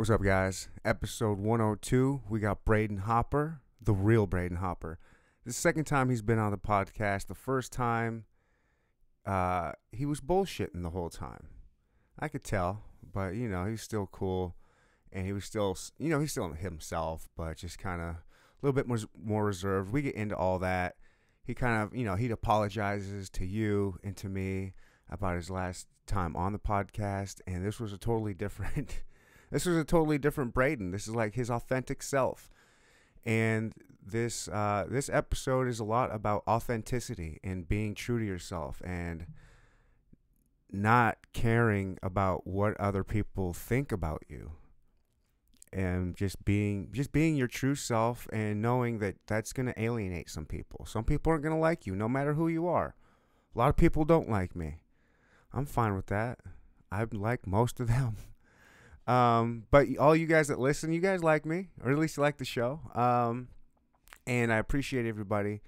What's up, guys? Episode 102. We got Braden Hopper, the real Braden Hopper. The second time he's been on the podcast. The first time, uh, he was bullshitting the whole time. I could tell, but you know, he's still cool, and he was still, you know, he's still himself, but just kind of a little bit more more reserved. We get into all that. He kind of, you know, he apologizes to you and to me about his last time on the podcast, and this was a totally different. This was a totally different Braden. This is like his authentic self, and this uh, this episode is a lot about authenticity and being true to yourself and not caring about what other people think about you and just being just being your true self and knowing that that's going to alienate some people. Some people aren't going to like you no matter who you are. A lot of people don't like me. I'm fine with that. I like most of them. Um, but all you guys that listen, you guys like me, or at least you like the show. Um, and I appreciate everybody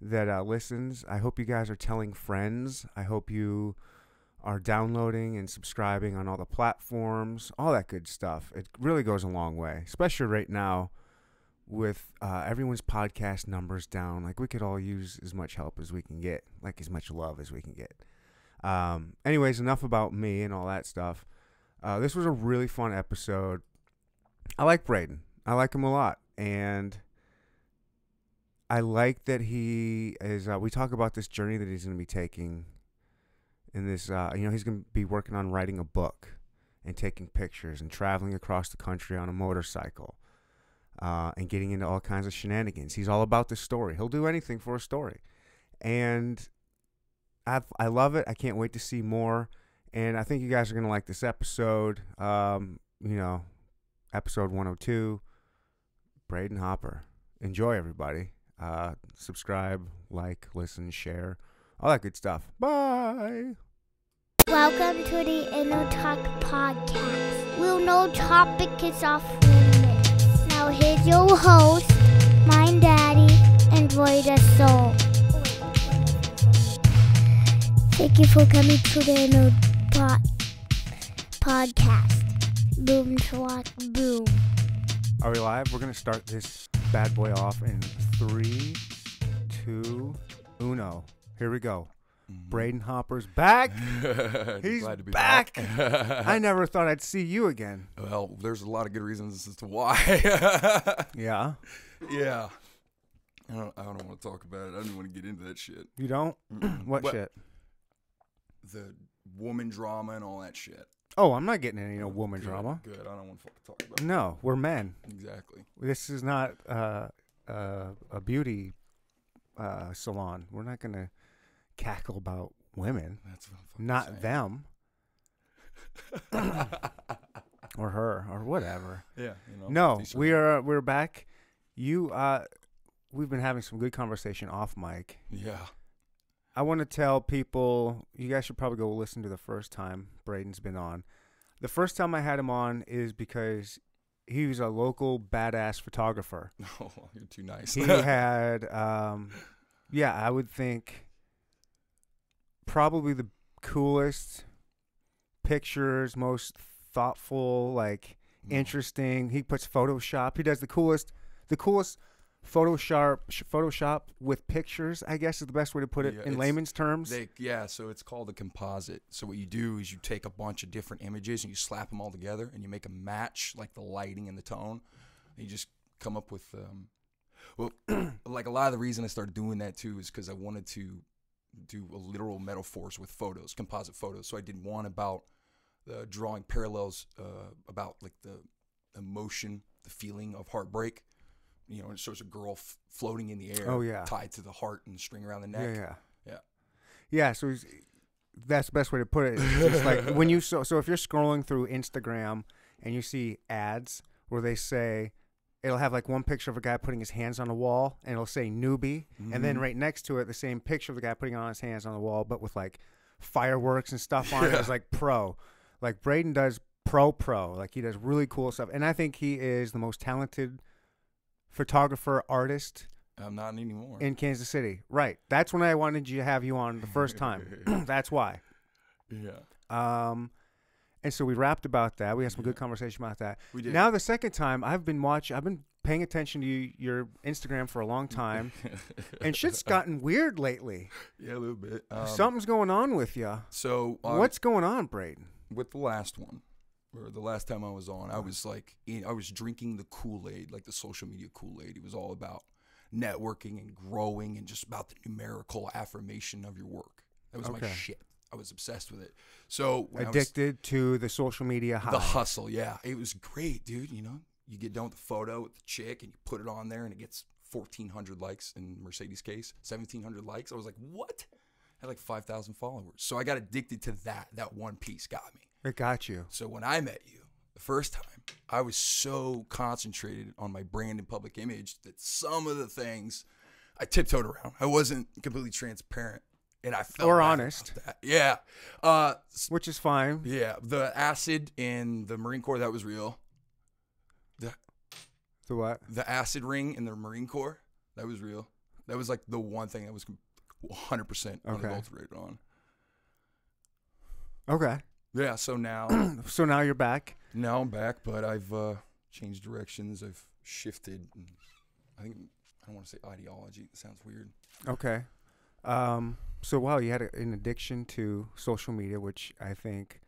that uh, listens. I hope you guys are telling friends. I hope you are downloading and subscribing on all the platforms, all that good stuff. It really goes a long way, especially right now with uh, everyone's podcast numbers down. Like we could all use as much help as we can get, like as much love as we can get. Um, anyways, enough about me and all that stuff. Uh, this was a really fun episode. I like Braden. I like him a lot, and I like that he is. Uh, we talk about this journey that he's going to be taking. In this, uh, you know, he's going to be working on writing a book and taking pictures and traveling across the country on a motorcycle uh, and getting into all kinds of shenanigans. He's all about the story. He'll do anything for a story, and I I love it. I can't wait to see more. And I think you guys are gonna like this episode. Um, you know, episode 102. Braden Hopper. Enjoy, everybody. Uh, subscribe, like, listen, share, all that good stuff. Bye. Welcome to the Inner Talk Podcast. We'll no topic is off limits. Now here's your host, my daddy, and Roy the Soul. Thank you for coming to the Inner Pod Podcast. Boom, swat, boom. Are we live? We're gonna start this bad boy off in three, two, uno. Here we go. Mm-hmm. Braden Hopper's back. He's Glad to be back. back. I never thought I'd see you again. well, there's a lot of good reasons as to why. Yeah. yeah. I don't, I don't want to talk about it. I don't want to get into that shit. You don't? what Well- shit? The woman drama and all that shit. Oh, I'm not getting any no woman Good, drama. Good. I don't want to fucking talk about No, we're men. Exactly. This is not uh, uh, a beauty uh, salon. We're not gonna cackle about women. That's what I'm Not saying. them or her or whatever. Yeah. You know, No, we are we're back. You uh we've been having some good conversation off mic. Yeah. I want to tell people you guys should probably go listen to the first time Braden's been on. The first time I had him on is because he was a local badass photographer. Oh, you're too nice. He had um yeah, I would think probably the coolest pictures, most thoughtful, like Mm. interesting. He puts Photoshop. He does the coolest, the coolest Photoshop, Photoshop with pictures. I guess is the best way to put it Yeah, in layman's terms. They, yeah, so it's called a composite. So what you do is you take a bunch of different images and you slap them all together and you make a match, like the lighting and the tone. And you just come up with, um, well, like a lot of the reason I started doing that too is because I wanted to do a literal metaphors with photos, composite photos. So I did one about uh, drawing parallels uh, about like the emotion, the feeling of heartbreak. You know, it shows a girl f- floating in the air, Oh, yeah. tied to the heart and string around the neck. yeah, Yeah. yeah. yeah So that's the best way to put it. It's just like when you so so if you're scrolling through Instagram and you see ads where they say it'll have like one picture of a guy putting his hands on a wall and it'll say newbie and then Mhm. right next to it the same picture of the guy putting on his hands on the wall but with like fireworks and stuff on it Yeah. it's like pro like braden does pro pro like he does really cool stuff and i think he is the most talented photographer artist I'm not anymore. in kansas city right that's when i wanted you to have you on the first time that's why yeah. um and so we rapped about that. We had some good conversation about that. We did. Now the second time, I've been watching. I've been paying attention to you, your Instagram for a long time, and shit's gotten weird lately. yeah, a little bit. Um, Something's going on with you. so uh, What's going on, Braden? with the last one, or the last time I was on, I uh-huh. was like, in, I was drinking the Kool Aid, like the social media Kool Aid. It was all about networking and growing, and just about the numerical affirmation of your work. That was my shit. I was obsessed with it. So I was- Addicted to the social media high. the hustle, yeah, it was great, dude. You know, you get done with the photo with the chick, and you put it on there, and it gets fourteen hundred likes in Mercedes case, seventeen hundred likes. I was like, what? I had like five thousand followers. So I got addicted to that. That one piece got me. It got you. So when I met you the first time, I was so concentrated on my brand and public image that some of the things I tiptoed around. I wasn't completely transparent, and I felt Or honest. Yeah, uh, Which is fine. yeah. The acid in the Marine Corps that was real. The The what? the acid ring in the Marine Corps that was real. That was like the one thing that was 100 percent Okay. unadulterated on. Okay. Yeah. So now. So now you're back. Now I'm back, but I've uh, changed directions. I've shifted. I think I don't want to say ideology. It sounds weird. Okay. Um. So wow, you had a, an addiction to social media, which I think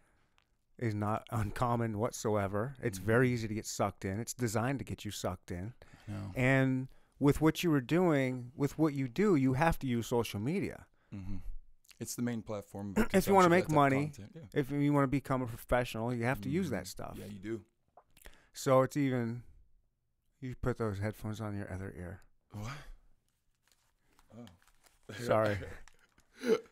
is not uncommon whatsoever. It's Mhm. very easy to get sucked in. It's designed to get you sucked in. No. And with what you were doing, with what you do, you have to use social media. hmm It's the main platform. If you make that type of money, yeah. If you want to become a professional, you have to use Mhm. that stuff. Yeah, you do. So it's even. You put those headphones on your other ear. What? Oh. Sorry.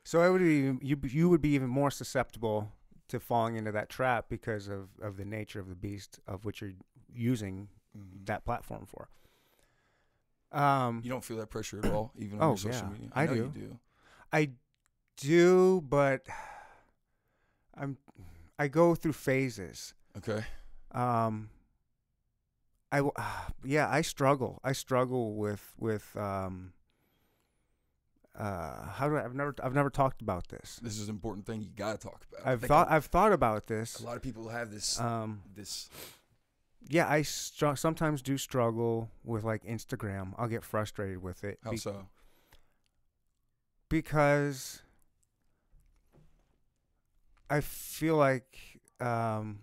So it would be you. You would be even more susceptible to falling into that trap because of of the nature of the beast of which you're using Mhm. that platform for. Um, You don't feel that pressure at all, even on Oh, your social yeah, media. I know do. You do. I do, but I'm I go through phases. Okay. Um, I w- yeah, I struggle. I struggle with with um. Uh, how do I? I've never I've never talked about this. This is an important thing you got to talk about. I've thought I've thought about this. a lot of people have this Um, this yeah, I str- sometimes do struggle with like Instagram. I'll get frustrated with it how be- so? because I feel like um,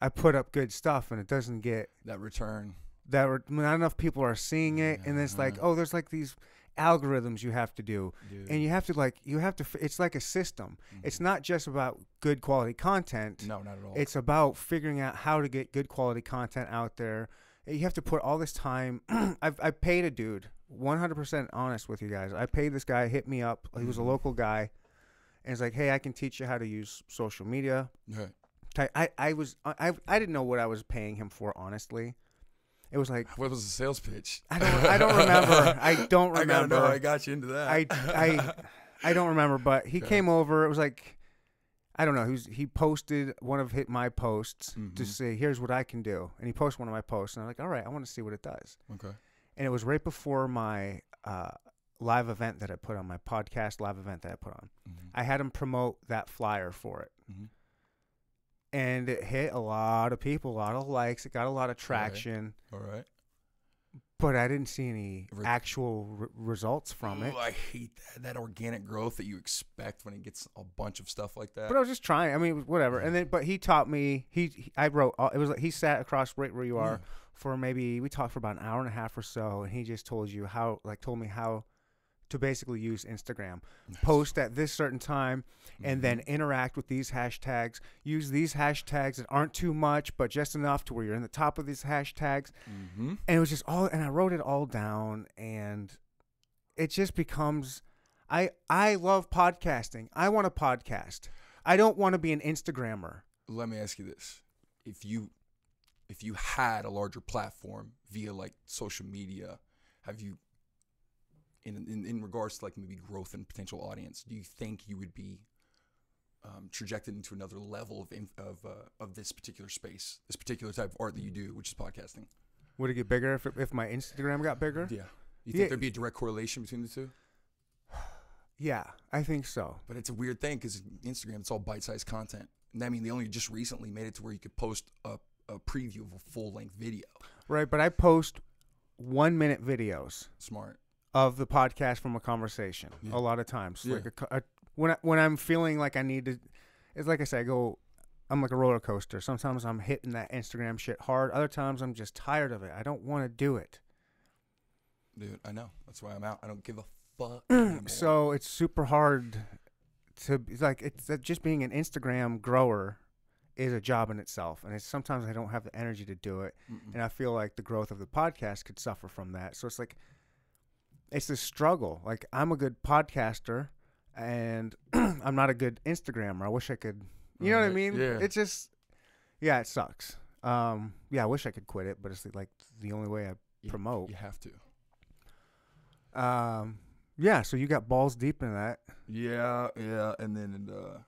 I put up good stuff and it doesn't get That return. that. Re- not enough people are seeing it, and it's like, oh, there's like these algorithms you have to do, Dude. and you have to like you have to. f- It's like a system. It's not just about good quality content. no, not at all. It's about figuring out how to get good quality content out there. You have to put all this time. I've I paid a dude, 100% honest with you guys. I paid this guy, hit me up. He was a Mhm. local guy, and it's like, "Hey, I can teach you how to use social media." Right. I I was I I didn't know what I was paying him for. Honestly, it was like What was the sales pitch? I don't I don't remember. I don't I know. remember. I got you into that. I I I don't remember, but he Okay. came over. It was like I don't know. He was he posted one of hit my posts to Mhm. say here's what I can do, and he posted one of my posts, and I'm like, all right, I want to see what it does. okay. And it was right before my uh, live event that I put on my podcast live event that I put on. Mhm. I had him promote that flyer for it, Mhm. and it hit a lot of people, a lot of likes. It got a lot of traction, All right. but I didn't see any Re- actual re- results from it. I hate that that organic growth that you expect when it gets a bunch of stuff like that. But I was just trying. I mean, whatever. And then, but he taught me. He, he I wrote. all- It was like he sat across right where you are for maybe we talked for about an hour and a half or so, and he just told you how, like, told me how to basically use Instagram. Nice. Post at this certain time, and then Mhm. interact with these hashtags. Use these hashtags that aren't too much, but just enough to where you're in the top of these hashtags. Mhm. And it was just all, and I wrote it all down, and it just becomes. I I love podcasting. I want a podcast. I don't want to be an Instagrammer. Let me ask you this: if you if you had a larger platform via like social media, have you in in, in regards to like maybe growth and potential audience, do you think you would be um, trajected into another level of of uh, of this particular space, this particular type of art that you do, which is podcasting? Would it get bigger if if my Instagram got bigger? Yeah. You think Yeah. there'd be a direct correlation between the two? Yeah, I think so. But it's a weird thing because Instagram, it's all bite-sized content. And I mean, they only just recently made it to where you could post a, a preview of a full length video. Right, but I post one minute videos Smart. Of the podcast from a conversation Yeah. a lot of times. Yeah. Like a, a, when I, when I'm feeling like I need to, it's like I say, I go. I'm like a roller coaster. Sometimes I'm hitting that Instagram shit hard. Other times I'm just tired of it. I don't want to do it. Dude, I know. That's why I'm out. I don't give a fuck. So it's super hard to it's like it's that just being an Instagram grower is a job in itself, and it's sometimes I don't have the energy to do it, Mm-mm. and I feel like the growth of the podcast could suffer from that. So it's like it's this struggle. Like I'm a good podcaster, and I'm not a good Instagrammer. I wish I could. You know what I mean? yeah. It's just yeah, it sucks. Um, yeah, I wish I could quit it, but it's like the only way I You- promote. You have to. Um, yeah. So you got balls deep in that. Yeah, yeah, and then uh,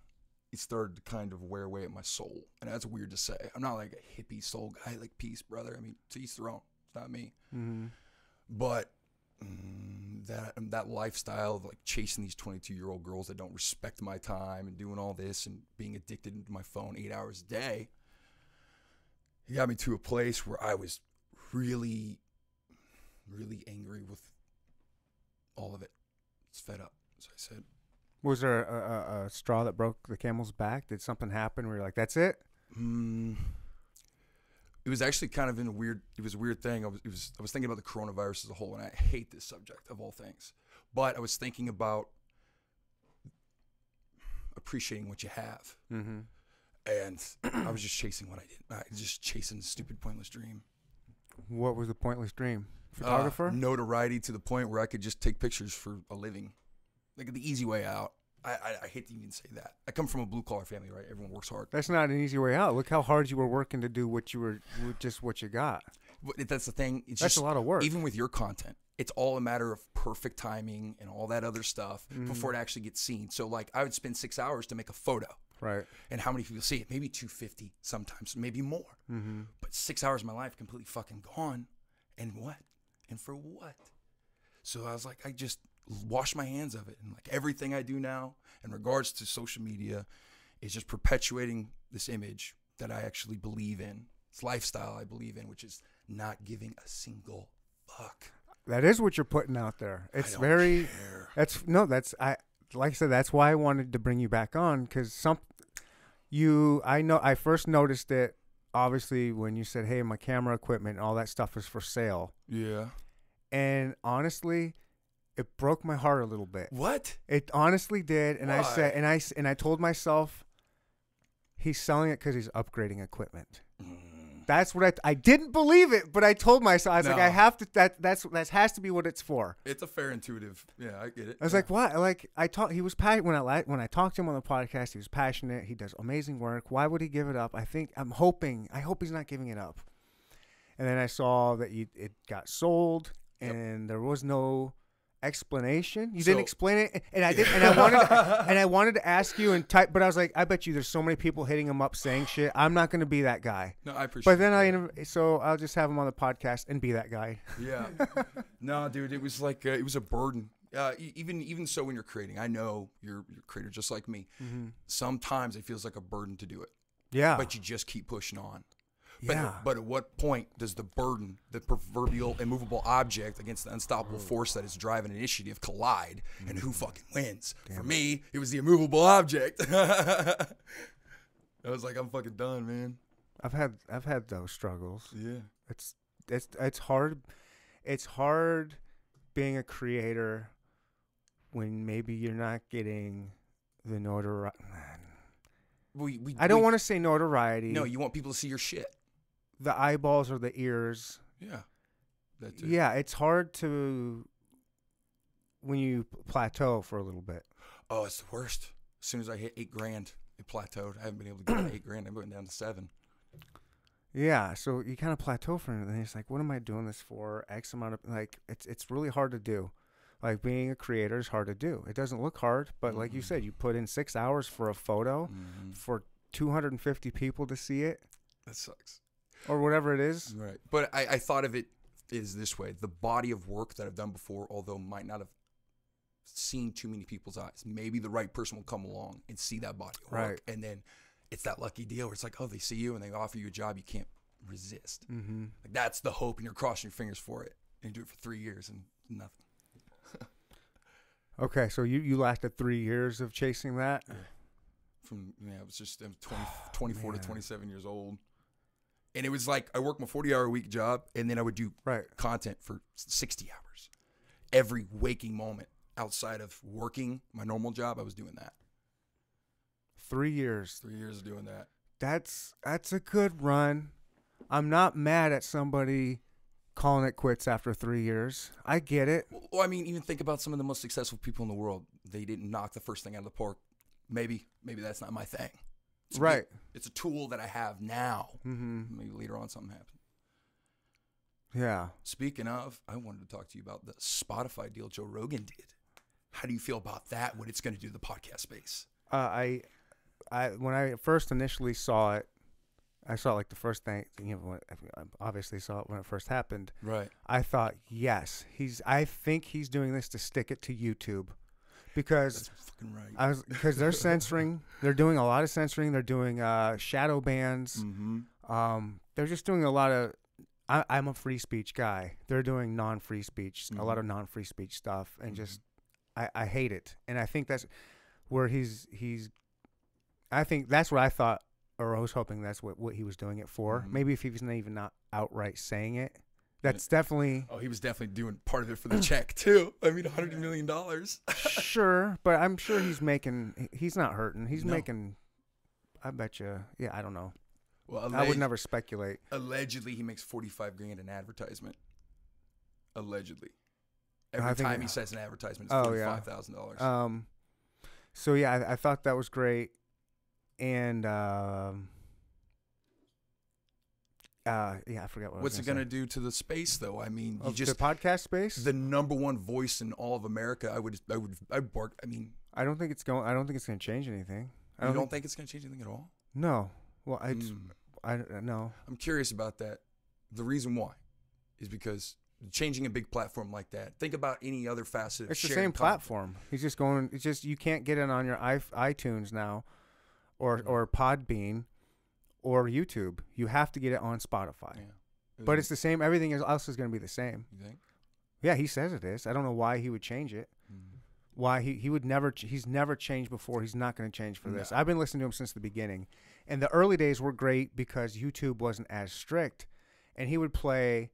it started to kind of wear away at my soul, and that's weird to say. I'm not like a hippie soul guy, like peace, brother. I mean, to each their own. It's not me, Mm-hmm. but mm, that that lifestyle of like chasing these 22 year old girls that don't respect my time and doing all this and being addicted to my phone eight hours a day, it got me to a place where I was really, really angry with all of it. It's fed up. So I said. Was there a, a, a straw that broke the camel's back? Did something happen where you're like, that's it? Mm, it was actually kind of in a weird. It was a weird thing. I was, it was. I was thinking about the coronavirus as a whole, and I hate this subject of all things. But I was thinking about appreciating what you have, Mm-hmm. and I was just chasing what I did. I was just chasing a stupid, pointless dream. What was the pointless dream? Uh, Photographer? notoriety to the point where I could just take pictures for a living, like the easy way out. I, I, I hate to even say that. I come from a blue collar family, right? Everyone works hard. That's not an easy way out. Look how hard you were working to do what you were, just what you got. But that's the thing. It's That's just a lot of work. even with your content it's all a matter of perfect timing and all that other stuff Mm-hmm. before it actually gets seen so like i would spend six hours to make a photo right. and how many people see it maybe 250 sometimes maybe more Mm-hmm. but six hours of my life completely fucking gone and what and for what so i was like i just wash my hands of it and like everything i do now in regards to social media is just perpetuating this image that i actually believe in It's lifestyle i believe in which is not giving a single fuck That is what you're putting out there. It's don't very. care. That's no. That's I. Like I said, that's why I wanted to bring you back on because some. You, I know. I first noticed it. Obviously, when you said, "Hey, my camera equipment and all that stuff is for sale," Yeah. and honestly, it broke my heart a little bit. What? It honestly did, and I said, and I and I told myself, he's selling it because he's upgrading equipment. Mm. That's what I I didn't believe it, but I told myself I was like, I have to. That that's that has to be what it's for. It's a fair intuitive. Yeah, I get it. I was Yeah. like, what? Like I talked. He was pa- when I when I talked to him on the podcast. He was passionate. He does amazing work. Why would he give it up? I think I'm hoping. I hope he's not giving it up. And then I saw that you, it got sold, Yep. and there was no explanation. You So- didn't explain it, and I did. And I wanted, and I wanted to ask you and type, but I was like, I bet you there's so many people hitting him up saying shit. I'm not going to be that guy. no, I appreciate. But then I, that. interv- so I'll just have him on the podcast and be that guy. Yeah. no, dude, it was like uh, it was a burden. Uh, even even so, when you're creating, I know you're you're a creator just like me. Sometimes it feels like a burden to do it, Yeah. but you just keep pushing on. But, Yeah. but at what point does the burden, the proverbial immovable object against the unstoppable mm. force that is driving initiative collide, and who mm. fucking wins? For me, it was the immovable object. I was like, I'm fucking done, man. I've had I've had those struggles. Yeah. It's it's it's hard. It's hard being a creator when maybe you're not getting the notoriety. We, we, I don't we- want to say notoriety. No, you want people to see your shit. The eyeballs or the ears. Yeah. Yeah, it's hard to when you plateau for a little bit. Oh, it's the worst. As soon as I hit eight grand, it plateaued. I haven't been able to get to eight grand. I'm going down to seven. Yeah, so you kind of plateau for it, and it's like, what am I doing this for? X amount of like, it's it's really hard to do. Like being a creator is hard to do. It doesn't look hard, but like you Mhm. said, you put in six hours for a photo Mm-hmm. for 250 people to see it That sucks. Or whatever it is. Right. But I, I thought of it is this way: the body of work that I've done before, although might not have seen too many people's eyes, maybe the right person will come along and see that body of work, Right. and then it's that lucky deal where it's like, oh, they see you and they offer you a job you can't resist. Mm-hmm. Like that's the hope, and you're crossing your fingers for it. And you do it for three years and nothing. Okay, so you you lasted three years of chasing that. From yeah, I was just was 20, 24 to 27 years old, and it was like I worked my 40 hour a week job, and then I would do Right. content for 60 hours every waking moment outside of working my normal job. I was doing that. Three years. Three years of doing that. That's that's a good run. I'm not mad at somebody calling it quits after three years. I get it. Well, I mean, even think about some of the most successful people in the world. They didn't knock the first thing out of the park. Maybe, maybe that's not my thing. It's Right. good- It's a tool that I have now. Mm-hmm. Maybe later on something happens. Yeah. Speaking of, I wanted to talk to you about the Spotify deal Joe Rogan did. How do you feel about that? What it's going to do to the podcast space? Uh, I, I when I first initially saw it, I saw it like the first thing. You know, when, I obviously saw it when it first happened. Right. I thought, yes, he's. I think he's doing this to stick it to YouTube, because right. I was because they're censoring. They're doing a lot of censoring. They're doing uh, shadow bans. mm-hmm. Um, they're just doing a lot of. I, I'm a free speech guy. They're doing non-free speech, a lot Mhm. of non-free speech stuff, and Mhm. just I, I hate it. And I think that's where he's he's. I think that's what I thought, or I was hoping that's what what he was doing it for. Mhm. Maybe if he was not even not outright saying it, that's definitely Oh, he was definitely doing part of it for the check too. I mean, hundred million dollars. sure, but I'm sure he's making. He's not hurting. He's No. making. I bet you. Yeah, I don't know. Well, I would never speculate. Allegedly, he makes forty-five grand in advertisement. Allegedly, every time he says an advertisement, it's Oh, yeah. forty-five thousand dollars. Um, so yeah, I, I thought that was great, and um, uh, Uh, yeah, I forgot what. What's it going to do to the space, though? I mean, you Of just the podcast space? the number one voice in all of America. I would, I would, I bark. I mean, I don't think it's going. I don't think it's going to change anything. I don't, think, think it's going to change anything at all? No. Well, I, Mm. I, I no. I'm curious about that. The reason why is because changing a big platform like that. Think about any other facet. Of It's the same content. platform. He's just going. It's just you can't get it on your i iTunes now, or mm-hmm. or Podbean, or YouTube. You have to get it on Spotify. Yeah. But it's the same. Everything else is going to be the same. You think? Yeah, he says it is. I don't know why he would change it. Mm. Why he, he would never ch- he's never changed before. He's not going to change for this. No. I've been listening to him since the beginning, and the early days were great because YouTube wasn't as strict, and he would play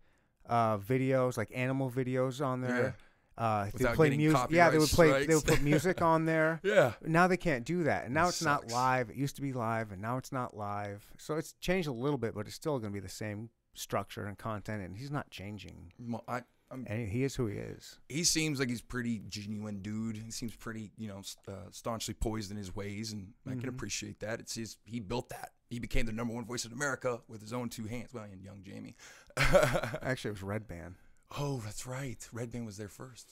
uh, videos like animal videos on there. Uh, they would play music. Yeah, they would play. copyright They would put music on there. Yeah. Now they can't do that, and now It it's not live. It used to be live, and now it's not live. So it's changed a little bit, but it's still going to be the same structure and content, and he's not changing. Mo- I, And he is who he is. he seems like he's pretty genuine dude. He seems pretty, you know, uh, staunchly poised in his ways, and I can Mhm. appreciate that. It's his. He built that. He became the number one voice in America with his own two hands. Well, and young Jamie. Actually, it was Redban. Oh, that's right. Redban was there 1st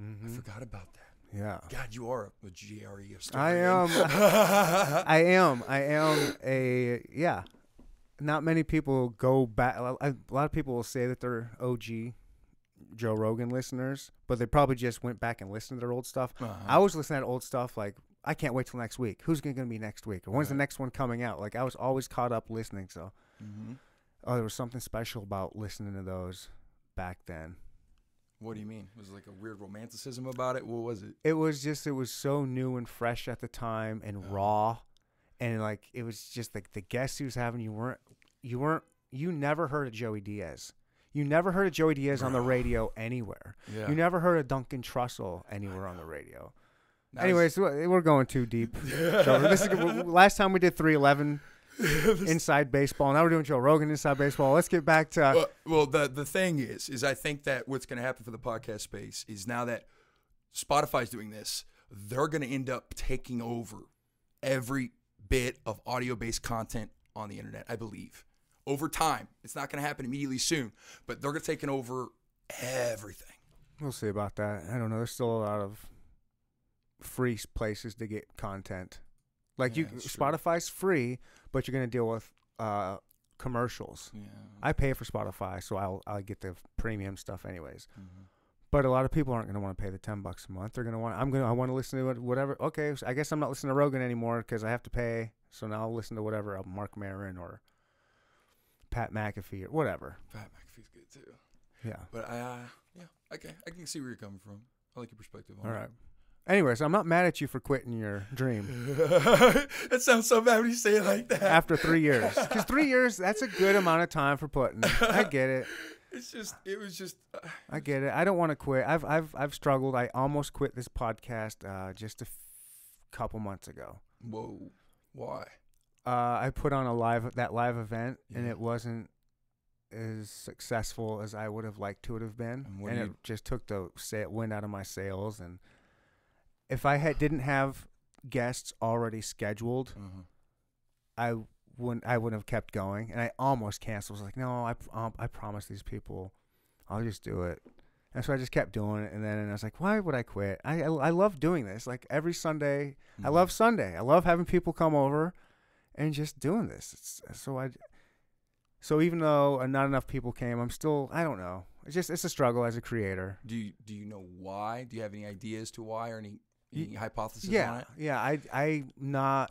I Mm-hmm. forgot about that. Yeah. God, you are a GRE of I am. I am. I am a yeah. Not many people go back. A lot of people will say that they're OG Joe Rogan listeners, but they probably just went back and listened to their old stuff. Uh-huh. I was listening to old stuff like I can't wait till next week. Who's going to be next week? Or when's the next one coming out? Like I was always caught up listening. So hmm oh, there was something special about listening to those back then. What do you mean? It was it like a weird romanticism about it? What was it? it was just it was so new and fresh at the time and Yeah. raw and like it was just like the guests he was having you weren't you weren't you never heard of joey diaz you never heard of joey diaz on the radio anywhere Yeah. you never heard of duncan trussell anywhere on the radio Now anyways we're we're going too deep so this is last time we did 311 inside baseball. Now we're doing joe rogan inside baseball. Let's get back to uh, well, well, the the thing is, is I think that what's going to happen for the podcast space is now that Spotify's doing this, they're going to end up taking over every bit of audio based content on the internet. I believe. Over time, it's not going to happen immediately soon, but they're going to taking over everything. we'll see about that. I don't know. There's still a lot of free places to get content like Yeah, you that's true. spotify's free but you're going to deal with uh commercials Yeah. i pay for spotify so i'll i'll get the premium stuff anyways Mhm. but a lot of people aren't going to want to pay the 10 bucks a month they're going to want i'm going to i want to listen to whatever okay so i guess i'm not listening to rogan anymore because i have to pay So now I'll listen to whatever uh, Marc Maron or Pat McAfee or whatever. Pat McAfee's good too. Yeah. But I, uh, yeah, okay, I can see where you're coming from. I like your perspective on All right. Anyways, I'm not mad at you for quitting your dream that sounds so bad when you say it like that. after three years. Because three years, that's a good amount of time for putting. I get it. It's just, it was just. Uh, I get it. I don't want to quit. I've I've I've struggled. I almost quit this podcast uh, just a f- couple months ago. whoa, why? Uh, I put on a live that live event, and it wasn't as successful as I would have liked to have been, And and it just took the sa- wind out of my sails. And if I had didn't have guests already scheduled, Uh-huh. I wouldn't I wouldn't have kept going, and I almost canceled. I was like, no, I um, I promise these people, I'll just do it. And so I just kept doing it, and then I was like, why would I quit? I I, I love doing this. Like every Sunday, I Mhm. love Sunday. I love having people come over, and just doing this. It's, so I, so even though not enough people came, I'm still I don't know. It's just it's a struggle as a creator. Do you do you know why? Do you have any idea as to why or any, any hypothesis on Yeah, it? yeah. I I not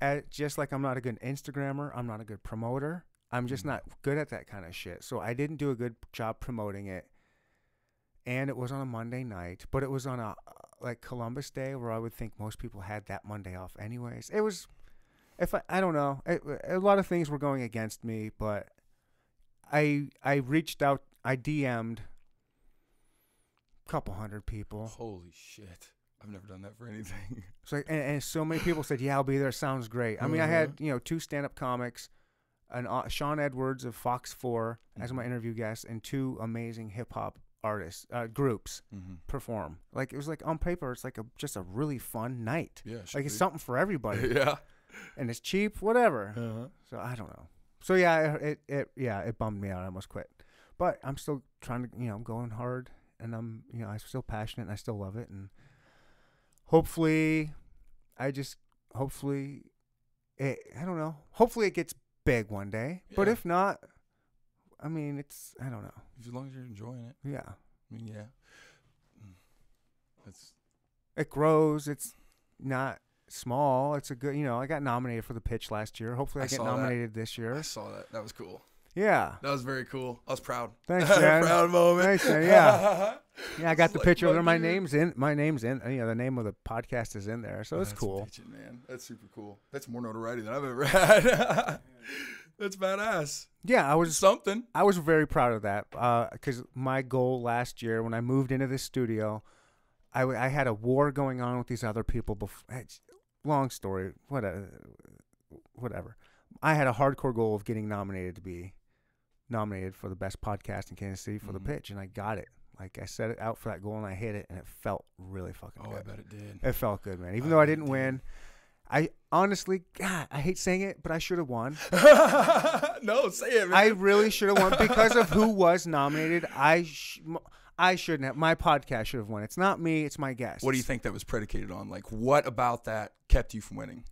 at, just like I'm not a good Instagrammer. I'm not a good promoter. I'm just Mhm. not good at that kind of shit. So I didn't do a good job promoting it. And it was on a Monday night, but it was on a like Columbus Day, where I would think most people had that Monday off, anyways. It was, if I I don't know, it, a lot of things were going against me, but I I reached out, I DM'd a couple hundred people. Holy shit! I've never done that for anything. So and, and so many people said, "Yeah, I'll be there." Sounds great. I mean, I had Uh-huh. you know two stand-up comics, an uh, Sean Edwards of Fox 4 as my Mhm. interview guest, and two amazing hip hop artists uh, groups mm-hmm. perform. Like it was like on paper, it's like a just a really fun night. Yeah, Like it's something for everybody, yeah. and it's cheap, whatever. Uh-huh. So I don't know. So yeah, it, it yeah it bummed me out. I almost quit, but I'm still trying to you know I'm going hard, and I'm you know I'm still passionate and I still love it, and hopefully, I just hopefully, it I don't know. Hopefully it gets big one day, but if not, I mean it's I don't know. As long as you're enjoying it, Yeah, I mean, yeah. That's it grows. It's not small. It's a good you know I got nominated for the pitch last year. Hopefully I, I get saw that. nominated this year. I saw that. That was cool. Yeah. That was very cool. I was proud. Thanks, man. proud moment. Thanks, man. Yeah. Yeah, I got It's the like, picture my. My dude. name's in. My name's in. You know, the name of the podcast is in there, so it's That's cool. man. That's super cool. That's more notoriety than I've ever had. That's badass. Yeah, I was. Something. I was very proud of that uh, because my goal last year when I moved into this studio, I, I had a war going on with these other people. Before, eh, long story, whatever, whatever. I had a hardcore goal of getting nominated to be nominated for the best podcast in Kansas City for Mhm. the pitch, and I got it. Like I set it out for that goal and I hit it, and it felt really fucking Oh, good. I bet it did. It felt good, man. Even I though I didn't did. win, I honestly, God, I hate saying it, but I should have won. no, say it, man. I really should have won because of who was nominated. I sh- I shouldn't have. My podcast should have won. It's not me. It's my guest. what do you think that was predicated on? Like, what about that kept you from winning?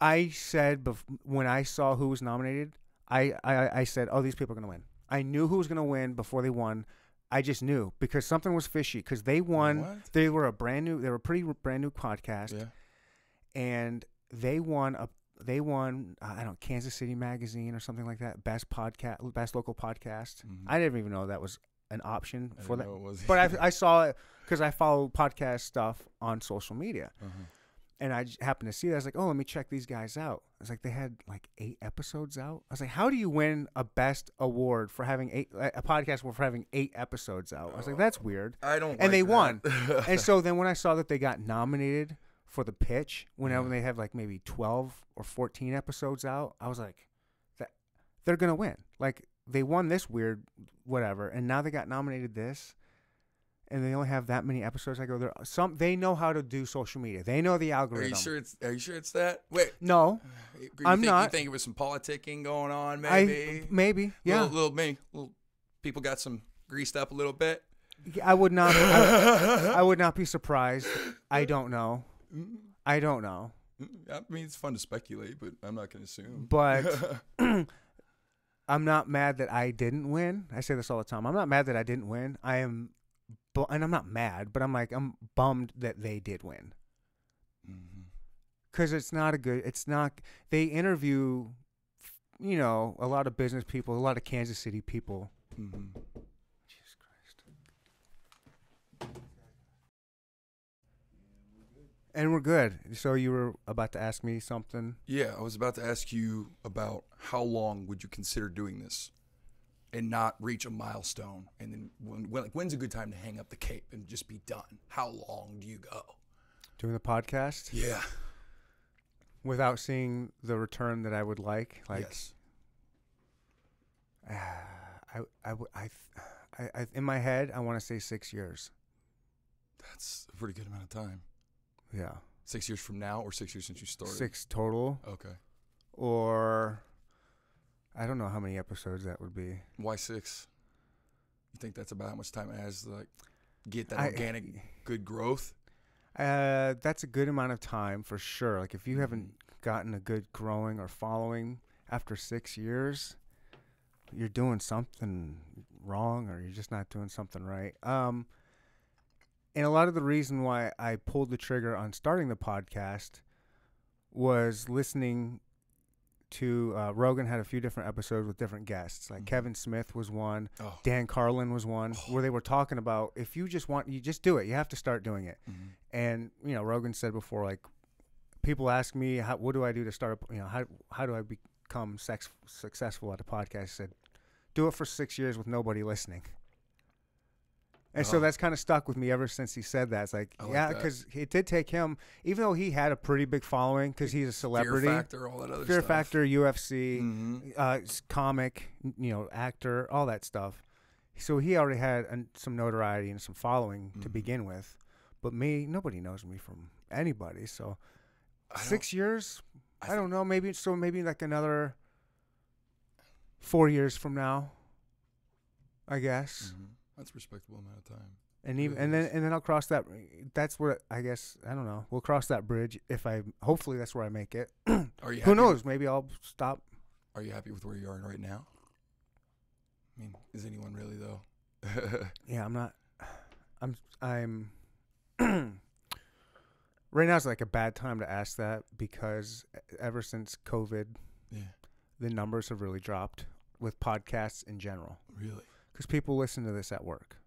I said bef- when I saw who was nominated, I, I I said, "Oh, these people are gonna win." I knew who was gonna win before they won. I just knew because something was fishy because they won. What? They were a brand new. They were a pretty brand new podcast. Yeah. and they won a they won uh, I don't know Kansas City Magazine or something like that best podcast best local podcast. Mhm. I didn't even know that was an option for that, but I, I saw it because I follow podcast stuff on social media, Uh-huh. And I happened to see that. I was like, oh, let me check these guys out. It's like they had like eight episodes out. I was like, how do you win a best award for having eight a podcast for having eight episodes out? I was like, oh, that's weird. I don't. And they like won. and so then when I saw that they got nominated for the pitch, whenever Yeah. they have like maybe twelve or fourteen episodes out, I was like, that they're gonna win. Like they won this weird whatever, and now they got nominated this, and they only have that many episodes. I go, there some they know how to do social media. They know the algorithm. Are you sure it's? Are you sure it's that? Wait. No, You I'm think, not. You think it was some politicking going on? I Maybe. maybe yeah. Little, little me. Little people got some greased up a little bit. I would not. I, I would not be surprised. I don't know. I don't know. I mean, it's fun to speculate, but I'm not going to assume. But I'm not mad that I didn't win. I say this all the time. I'm not mad that I didn't win. I am, bu- and I'm not mad, but I'm like I'm bummed that they did win. Mhm. because it's not a good. It's not. They interview, you know, a lot of business people, a lot of Kansas City people. hmm Jesus Christ. And we're good. So you were about to ask me something. Yeah, I was about to ask you about how long would you consider doing this, and not reach a milestone, and then when, when like when's a good time to hang up the cape and just be done? How long do you go? Doing the podcast Yeah. without seeing the return that I would like. Like, yes. I, I, I, th- I, I, in my head, I want to say six years. That's a pretty good amount of time. Yeah. Six years from now, or six years since you started? Six total. Okay. Or I don't know how many episodes that would be. Why six? You think that's about how much time it has to like get that I- organic good growth? Uh, that's a good amount of time for sure. Like if you haven't gotten a good growing or following after six years, you're doing something wrong or you're just not doing something right. Um, and a lot of the reason why I pulled the trigger on starting the podcast was listening to uh, Rogan had a few different episodes with different guests. Like Mhm. Kevin Smith was one, Oh. Dan Carlin was one, where they were talking about if you just want, you just do it. You have to start doing it. Mhm. And you know, Rogan said before, like people ask me, how, what do I do to start? A, you know, how how do I become sex, successful at a podcast? I said, do it for six years with nobody listening. And so Oh. that's kind of stuck with me ever since he said that. It's like, I like yeah, because it did take him, even though he had a pretty big following, because he's a celebrity, Fear factor, all that other Fear stuff. Factor, UFC, Mhm. uh, comic, you know, actor, all that stuff. So he already had an, some notoriety and some following to Mhm. begin with. But me, nobody knows me from anybody. So I six years, I I, don't know. Maybe so. Maybe like another four years from now. I guess, Mhm. That's a respectable amount of time. and even and then and then I'll cross that. That's where I guess I don't know. We'll cross that bridge if I. Hopefully, that's where I make it. Are you? Who happy knows? Maybe I'll stop. Are you happy with where you are right now? I mean, is anyone really though? Yeah, I'm not. I'm. I'm. right now is like a bad time to ask that because ever since COVID, yeah. the numbers have really dropped with podcasts in general. Really? Because people listen to this at work,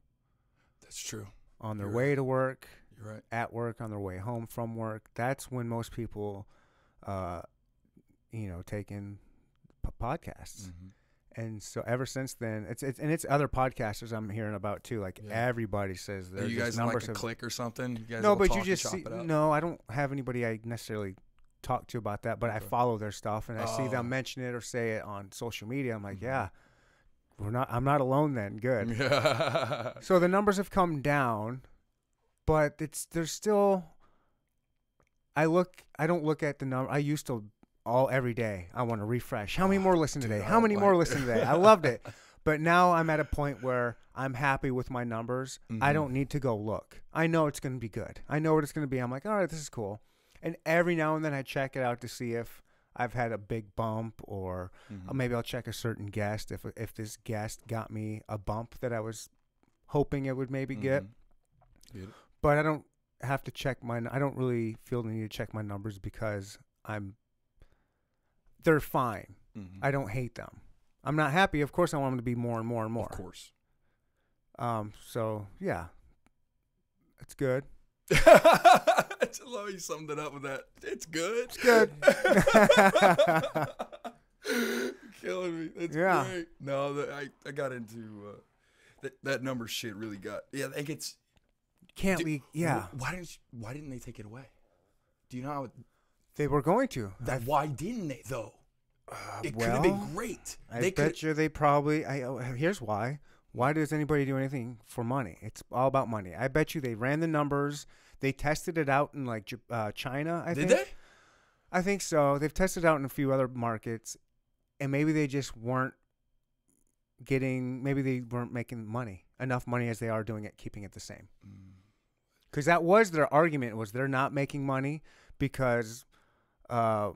That's true. on their You're way right. to work, You're right. at work, on their way home from work. That's when most people, uh, you know, take in p- podcasts. hmm And so ever since then, it's it's and it's other podcasters I'm hearing about too. Like Yeah. everybody says there's you guys in like numbers a have click or something? You guys no, but you just see. No, I don't have anybody I necessarily talk to about that, but I follow their stuff and I see Oh. them mention it or say it on social media. I'm like, Mhm. yeah, we're not. I'm not alone then. Good. So the numbers have come down, but it's there's still. I look. I don't look at the number. I used to all every day. I want to refresh. How many Oh, more listen dude, today? How many more like- listen today? I loved it. But now I'm at a point where I'm happy with my numbers. I Mhm. don't need to go look. I know it's going to be good. I know what it's going to be. I'm like, all right, this is cool. And every now and then I check it out to see if I've had a big bump or uh, maybe I'll check a certain guest if if this guest got me a bump that I was hoping it would maybe get. Mhm. Get? But I don't have to check my. I don't really feel the need to check my numbers because I'm. They're fine. Mhm. I don't hate them. I'm not happy. Of course, I want them to be more and more and more. Of course. Um. So yeah, it's good. I just love you summed it up with that. It's good. It's good. Killing me. That's Yeah. great. No, the, I I got into uh, that that number shit. Really got. Yeah, I think it's. Can't Dude, we? Yeah, Why didn't you- Why didn't they take it away? Do you know how? It, they were going to. that, why didn't they though? uh, It could have been great. I they bet you they probably. I oh, here's why. Why does anybody do anything for money? It's all about money. I bet you they ran the numbers. They tested it out in like uh, China. I Did think. they? I think so. They've tested it out in a few other markets, and maybe they just weren't getting. Maybe they weren't making money enough money as they are doing it, keeping it the same. Mm. Because that was their argument was they're not making money because uh,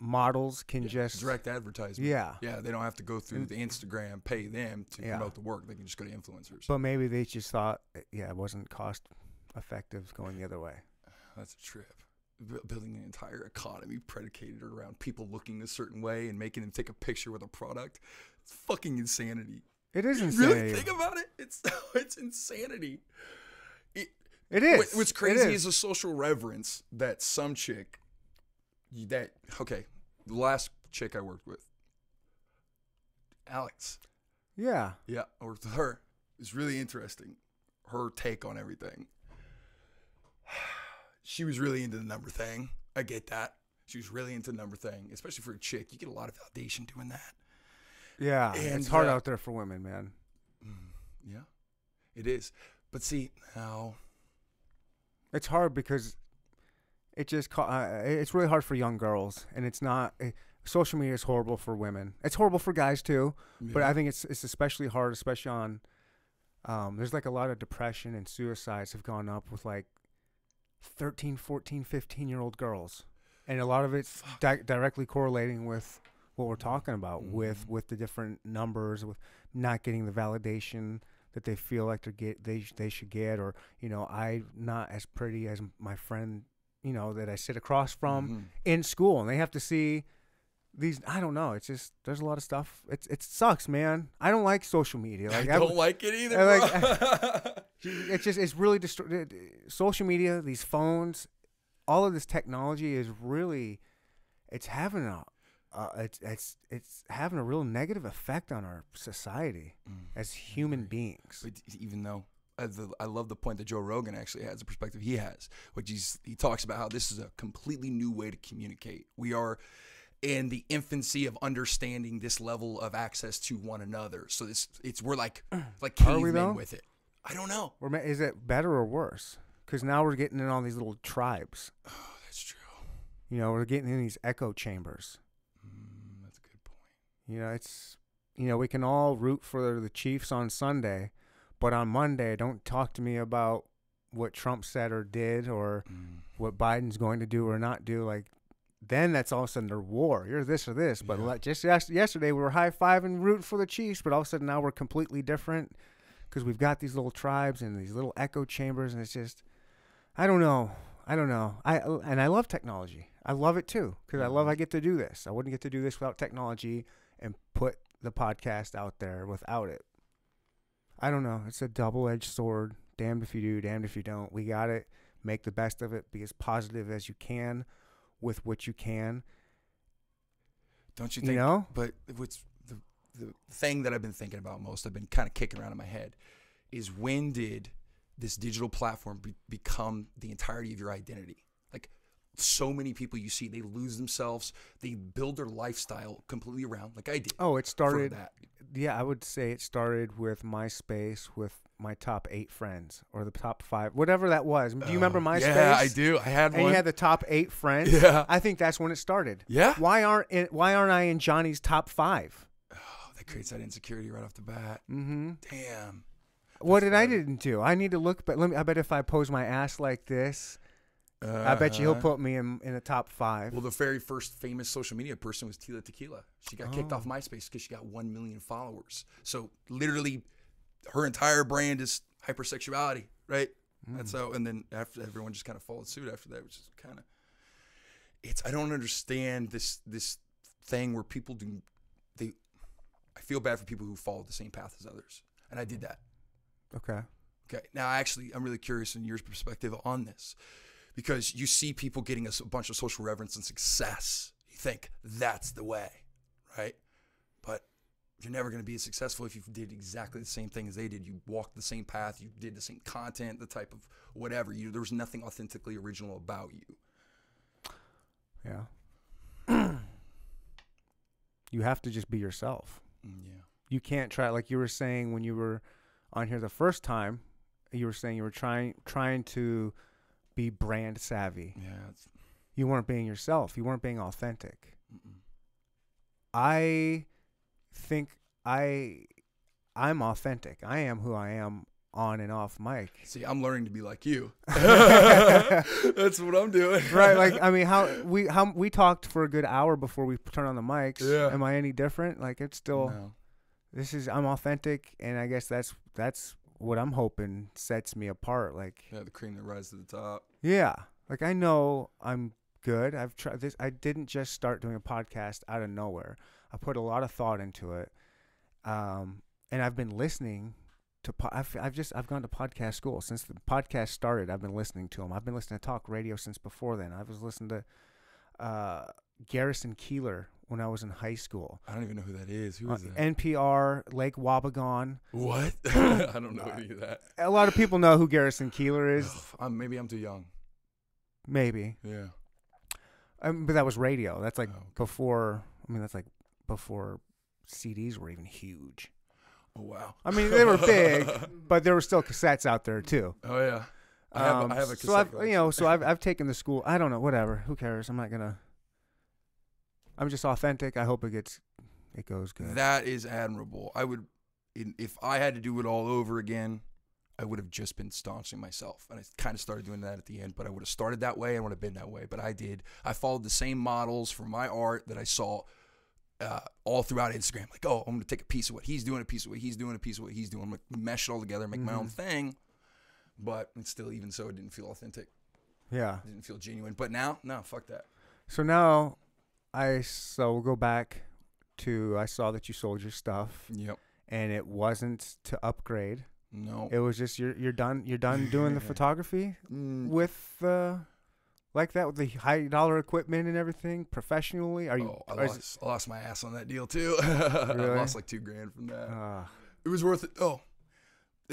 models can just direct advertisement. yeah. Yeah, they don't have to go through the Instagram, pay them to Yeah. promote the work. They can just go to influencers. But maybe they just thought, uh, yeah, it wasn't cost effective going the other way. That's a trip. bu- building an entire economy predicated around people looking a certain way and making them take a picture with a product. It's fucking insanity. It is insanity. Really think about it. It's it's insanity. It, it is. what- What's crazy is. a social reverence that some chick that okay, the last chick I worked with, Alex. yeah. Yeah, I worked with her. It's really interesting. Her take on everything. She was really into the number thing. I get that. She was really into the number thing, especially for a chick. You get a lot of validation doing that. Yeah. And, it's hard uh, out there for women, man. Yeah, it is. But see, now It's hard because it just uh, it's really hard for young girls, and it's not. eh, social media is horrible for women. It's horrible for guys too, but I think it's it's especially hard, especially on. Um, there's like a lot of depression and suicides have gone up with like 13, 14, 15 year old girls, and a lot of it's di- directly correlating with what we're talking about with Mhm. with the different numbers, with not getting the validation that they feel like they get they sh- they should get, or you know, I'm not as pretty as my friend, you know, that I sit across from Mhm. in school, and they have to see these. I don't know. It's just there's a lot of stuff. It's it sucks, man. I don't like social media. Like I don't like it either. I bro. it's just it's really distor- social media these phones all of this technology is really it's having a uh, it's it's it's having a real negative effect on our society Mm, as human beings But even though I, I love the point that Joe Rogan actually has, the perspective he has, which he's he talks about how this is a completely new way to communicate. We are in the infancy of understanding this level of access to one another. So this it's we're like like Are we, though? cavemen with it. I don't know. Or is it better or worse because now we're getting in all these little tribes Oh, that's true. you know we're getting in these echo chambers Mm, that's a good point. you know it's you know we can all root for the chiefs on sunday but on monday don't talk to me about what trump said or did or Mm. what Biden's going to do or not do, like then that's all of a sudden they're war. You're this or this. But Yeah. like just yesterday we were high fiving, and rooting for the Chiefs, but all of a sudden now we're completely different because we've got these little tribes and these little echo chambers, and it's just I don't know. I don't know. I and I love technology. I love it too because I love I mm-hmm. get to do this. I wouldn't get to do this without technology and put the podcast out there without it. I don't know. It's a double-edged sword. Damned if you do, damned if you don't. We got it. Make the best of it. Be as positive as you can with what you can. Don't you You know? But what's the the thing that I've been thinking about most, I've been kind of kicking around in my head, is when did this digital platform be, become the entirety of your identity? Like so many people you see, they lose themselves, they build their lifestyle completely around, like I did. Oh, it started. that. Yeah, I would say it started with MySpace with my top eight friends or the top five, whatever that was. Do you remember Oh, MySpace? Yeah, I do. I had And one. you had the top eight friends. Yeah. I think that's when it started. yeah. Why aren't it, Why aren't I in Johnny's top five? Oh, that creates that insecurity right off the bat. Mm-hmm. Damn. What did I didn't do? I need to look, but let me. I bet if I pose my ass like this, I bet you he'll Uh-huh. put me in in the top five. Well, the very first famous social media person was Tila Tequila. She got kicked off Oh. MySpace because she got 1 million followers. So, literally, her entire brand is hypersexuality, right? Mm. And so, and then after everyone just kind of followed suit after that, which is kind of, it's, I don't understand this, this thing where people do, they, I feel bad for people who follow the same path as others. And I did that. okay. Okay. Now, actually, I'm really curious in your perspective on this because you see people getting a bunch of social reverence and success. You think that's the way, right? You're never going to be as successful if you did exactly the same thing as they did. You walked the same path, you did the same content, the type of whatever. You there was nothing authentically original about you. Yeah. you have to just be yourself. Mm, Yeah. You can't try like you were saying when you were on here the first time. You were saying you were trying trying to be brand savvy. Yeah. It's, You weren't being yourself. You weren't being authentic. mm-mm. I think I I'm authentic. I am who I am on and off mic. See, I'm learning to be like you. that's what I'm doing. right like i mean how we how we talked for a good hour before we turn on the mics Yeah. am i any different like it's still No. this is i'm authentic and i guess that's that's what i'm hoping sets me apart like Yeah, the cream that rises to the top. yeah Like I know I'm good. I've tried this. I didn't just start doing a podcast out of nowhere. I put a lot of thought into it, um, and I've been listening to. Po- I've I've just I've gone to podcast school since the podcast started. I've been listening to them. I've been listening to talk radio since before then. I was listening to uh, Garrison Keillor when I was in high school. I don't even know who that is. Who Uh, that? NPR, Lake Wobegon. what? I don't know any of that. A lot of people know who Garrison Keillor is. I'm, maybe I'm too young. Maybe, Yeah. um, but that was radio. That's like Oh, okay. before. I mean, that's like before CDs were even huge. Oh wow. I mean, they were big, but there were still cassettes out there too. Oh yeah. I have, Um, a, I have a so I've collection. you know so I've I've taken the school. I don't know. Whatever. Who cares? I'm not gonna. I'm just authentic. I hope it gets, it goes good. That is admirable. I would, in, if I had to do it all over again, I would have just been staunching myself. And I kind of started doing that at the end, but I would have started that way I would have been that way. But I did. I followed the same models for my art that I saw uh, all throughout Instagram. Like, oh, I'm going to take a piece of what he's doing, a piece of what he's doing, a piece of what he's doing, I'm going to mesh it all together, make my own Mhm. thing. But it's still, even so, it didn't feel authentic. yeah. It didn't feel genuine. But now, no, fuck that. So now, I so we'll go back to I saw that you sold your stuff, Yep. and it wasn't to upgrade. No. It was just you're you're done you're done doing the photography Mm, with uh like that with the high dollar equipment and everything professionally. Are you? oh, I lost, I lost my ass on that deal too. really? I lost like two grand from that. it- uh, It was worth it. Oh,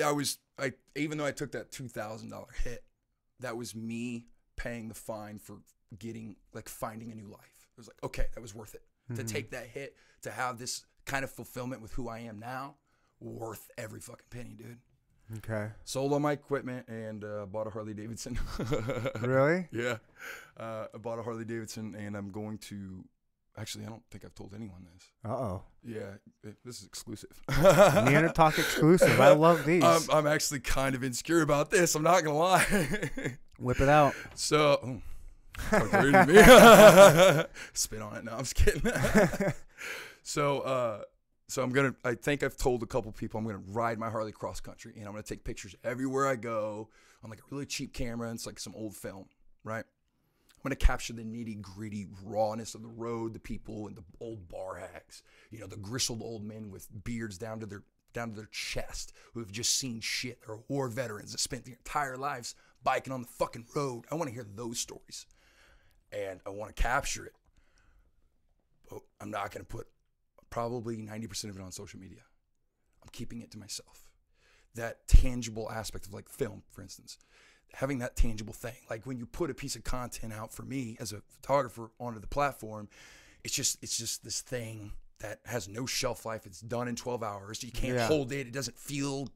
I was. I even though I took that two thousand dollar hit, that was me paying the fine for getting like finding a new life. It was like okay, that was worth it to mhm. take that hit to have this kind of fulfillment with who I am now. Worth every fucking penny, dude. Okay. Sold all my equipment and uh, bought a Harley Davidson. Really? Yeah, uh, I bought a Harley Davidson, and I'm going to. Actually, I don't think I've told anyone this. Uh oh. Yeah, it- this is exclusive. Neanderthal Talk exclusive. I love these. I'm, I'm actually kind of insecure about this. I'm not gonna lie. Whip it out. so, oh, to me. Spit on it. No, I'm just kidding. so, uh, so I'm gonna. I think I've told a couple people I'm gonna ride my Harley cross country, and I'm gonna take pictures everywhere I go on like a really cheap camera. And it's like some old film, right? I'm gonna capture the nitty gritty rawness of the road, the people, and the old bar hacks. You know, the grizzled old men with beards down to their down to their chest who have just seen shit. They're war veterans that spent their entire lives biking on the fucking road. I want to hear those stories, and I want to capture it. But I'm not gonna put probably 90% of it on social media. I'm keeping it to myself. That tangible aspect of like film, for instance, having that tangible thing. Like when you put a piece of content out for me as a photographer onto the platform, it's just it's just this thing that has no shelf life. It's done in 12 hours. You can't Yeah. hold it. It doesn't feel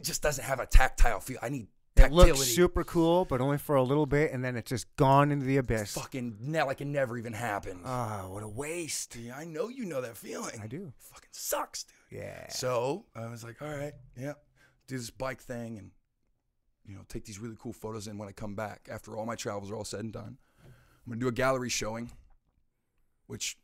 it just doesn't have a tactile feel. I need It looks super cool, but only for a little bit, and then it's just gone into the abyss. fucking ne- like it never even happened. Ah, what a waste. yeah, I know you know that feeling. I do. Fucking sucks, dude. Yeah. So I was like, all right, yeah, do this bike thing and, you know, take these really cool photos. And when I come back, after all my travels are all said and done, I'm going to do a gallery showing, which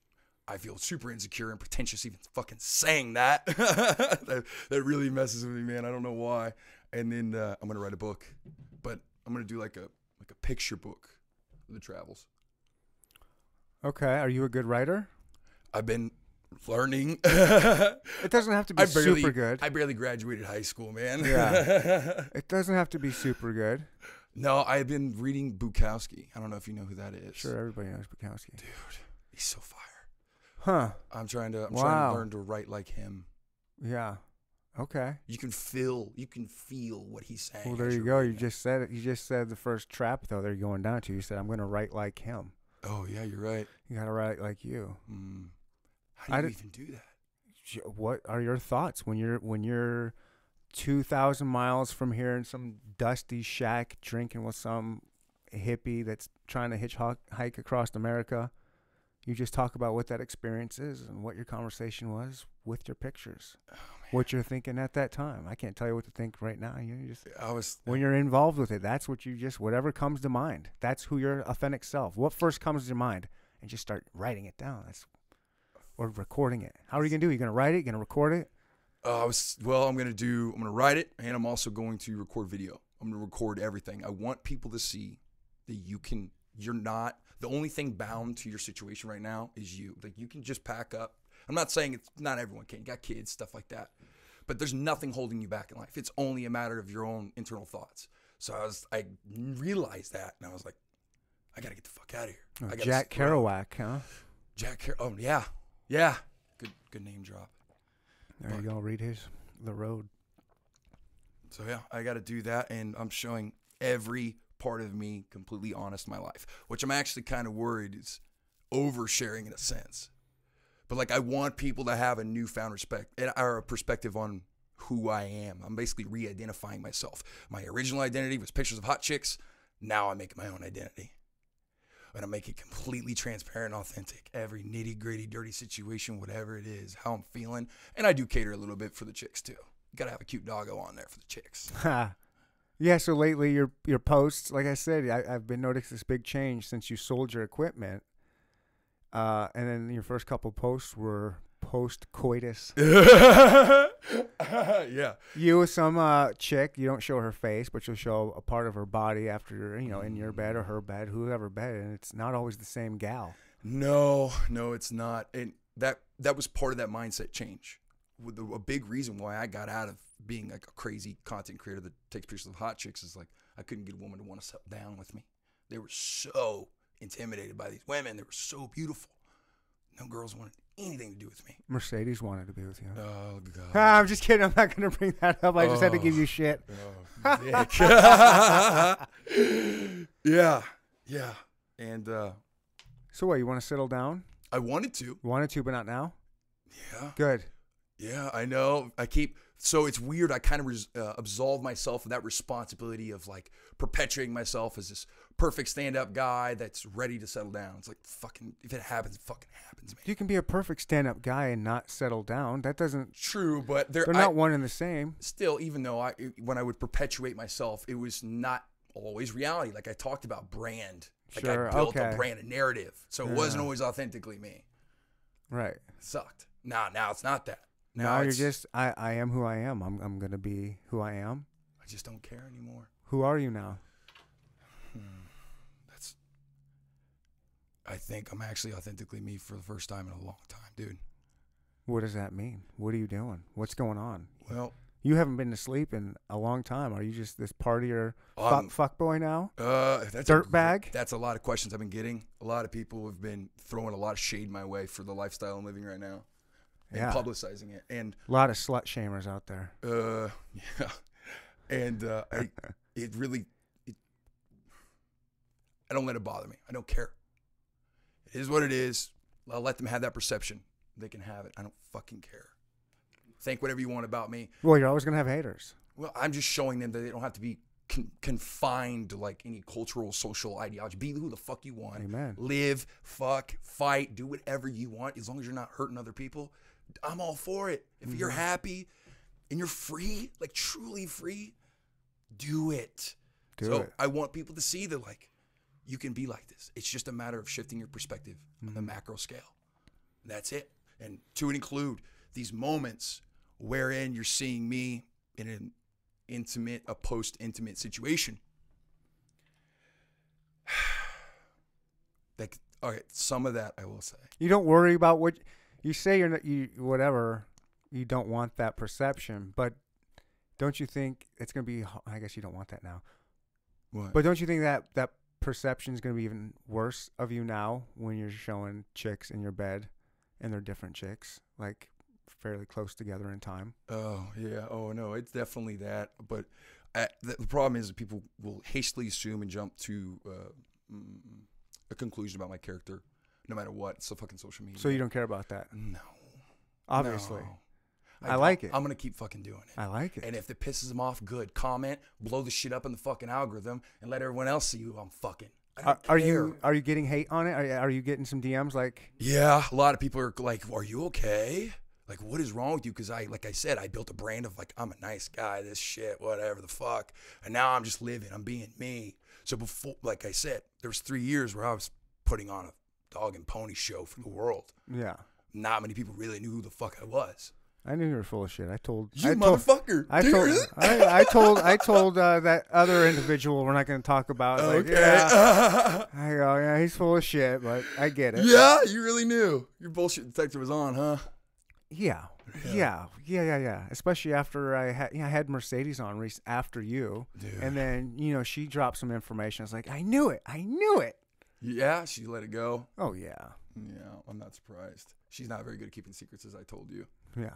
I feel super insecure and pretentious even fucking saying that. that. That really messes with me, man. I don't know why. And then uh, I'm going to write a book, but I'm going to do like a like a picture book of the travels. Okay. Are you a good writer? I've been learning. It doesn't have to be barely, super good. I barely graduated high school, man. Yeah. it doesn't have to be super good. no, I've been reading Bukowski. I don't know if you know who that is. Sure, everybody knows Bukowski. Dude, he's so fire. Huh. I'm trying to I'm trying Wow. to learn to write like him. Yeah. Okay. You can feel you can feel what he's saying. Well, there you go. You it. just said it. You just said the first trap though. They're going down to. You said I'm going to write like him. Oh yeah, you're right. You got to write like you. Mm. How I do you even do that? What are your thoughts when you're when you're two thousand miles from here in some dusty shack drinking with some hippie that's trying to hitchhike across America? You just talk about what that experience is and what your conversation was with your pictures. Oh, what you're thinking at that time. I can't tell you what to think right now. You just I was when you're involved with it, that's what you just whatever comes to mind. That's who your authentic self. What first comes to your mind, and just start writing it down. That's or recording it. How are you gonna do? it? You gonna write it? You gonna record it? Uh, I was well. I'm gonna do. I'm gonna write it, and I'm also going to record video. I'm gonna record everything. I want people to see that you can. You're not the only thing bound to your situation right now is you. Like you can just pack up. I'm not saying it's not everyone can. You got kids, stuff like that. But there's nothing holding you back in life. It's only a matter of your own internal thoughts. So I was, I realized that, and I was like, I gotta get the fuck out of here. Oh, Jack Kerouac, huh? Jack Car- Oh yeah, yeah. Good, good name drop. There you go. Read his The Road. So yeah, I got to do that, and I'm showing every part of me completely honest in my life, which I'm actually kind of worried is oversharing in a sense. But like, I want people to have a newfound respect and or a perspective on who I am. I'm basically re-identifying myself. My original identity was pictures of hot chicks. Now I'm making my own identity. And I'm making it completely transparent, authentic. Every nitty gritty, dirty situation, whatever it is, how I'm feeling. And I do cater a little bit for the chicks too. Gotta have a cute doggo on there for the chicks. Yeah. So lately, your your posts, like I said, I, I've been noticing this big change since you sold your equipment. Uh, and then your first couple posts were post coitus. yeah. You with some uh, chick, you don't show her face, but you'll show a part of her body after you're, you know, in your bed or her bed, whoever bed, and it's not always the same gal. No, no, it's not. And that that was part of that mindset change. A big reason why I got out of being like a crazy content creator that takes pictures of hot chicks is like I couldn't get a woman to want to sit down with me. They were so intimidated by these women. They were so beautiful. No girls wanted anything to do with me. Mercedes wanted to be with you. Oh god. Ah, I'm just kidding. I'm not going to bring that up. I just had to give Oh. you shit. Oh, yeah, yeah. And uh, So what? You want to settle down? I wanted to. You wanted to, but not now. Yeah. Good. Yeah, I know. I keep so it's weird. I kind of res, uh, absolve myself of that responsibility of like perpetuating myself as this perfect stand-up guy that's ready to settle down. It's like fucking if it happens, it fucking happens, man. You can be a perfect stand-up guy and not settle down. That doesn't. True, but They're I- not one and the same. still, even though I when I would perpetuate myself, it was not always reality. Like I talked about brand. Like Sure, I built okay. a brand, a narrative, so it wasn't always authentically me. Right. It sucked. Now, now it's not that. Now, Now, you're just. I. I am who I am. I'm. I'm gonna be who I am. I just don't care anymore. Who are you now? That's. I think I'm actually authentically me for the first time in a long time, dude. What does that mean? What are you doing? What's going on? Well, You haven't been to sleep in a long time. Are you just this partier fuck, um, fuck boy now? uh, that's a gr- Dirtbag? That's a lot of questions I've been getting. A lot of people have been throwing a lot of shade my way for the lifestyle I'm living right now, and Yeah. publicizing it. And A lot of slut shamers out there. Uh, yeah, and uh, I, it really, it, I don't let it bother me. I don't care. It is what it is. I'll let them have that perception. They can have it. I don't fucking care. Think whatever you want about me. Well, you're always gonna have haters. Well, I'm just showing them that they don't have to be con- confined to like any cultural, social ideology. Be who the fuck you want. Amen. Live, fuck, fight, do whatever you want as long as you're not hurting other people. I'm all for it. If you're Mm-hmm. happy and you're free, like truly free, do it. Do so it. I want people to see that like you can be like this. It's just a matter of shifting your perspective on Mm-hmm. the macro scale. That's it. And to include these moments wherein you're seeing me in an intimate, a post intimate situation. Like, all right, some of that I will say. You don't worry about what you say. You're not. You whatever. You don't want that perception, but don't you think it's gonna be? I guess you don't want that now. What? But don't you think that that perception is gonna be even worse of you now when you're showing chicks in your bed, and they're different chicks, like fairly close together in time. Oh yeah. Oh no, it's definitely that. But uh, the, the problem is that people will hastily assume and jump to uh, mm, a conclusion about my character, no matter what. It's the fucking social media. So you don't care about that, No. obviously. no. I like it. I'm gonna keep fucking doing it. I like it. And if it pisses them off, good. Comment, blow the shit up in the fucking algorithm, and let everyone else see who I'm fucking. Are, are you are you getting hate on it? Are, are you getting some DMs like? Yeah, a lot of people are like, "Are you okay? Like, what is wrong with you?" Because I, like I said, I built a brand of like, I'm a nice guy. This shit, whatever the fuck. And now I'm just living. I'm being me. So before, like I said, there was three years where I was putting on a dog and pony show for the world. Yeah, Not many people really knew who the fuck I was. I knew you were full of shit. I told You I told, motherfucker. I Do you told, really? I, I told, I told uh, that other individual we're not going to talk about. Like, Okay. yeah. I go, yeah, he's full of shit, but I get it. yeah, you really knew. Your bullshit detector was on, huh? Yeah. Yeah. Yeah. Yeah. Yeah. Especially after I had, yeah, I had Mercedes on after you, Dude. and then you know she dropped some information. I was like, I knew it. I knew it. Yeah, she let it go. Oh yeah. Yeah, I'm not surprised. She's not very good at keeping secrets, as I told you. Yeah.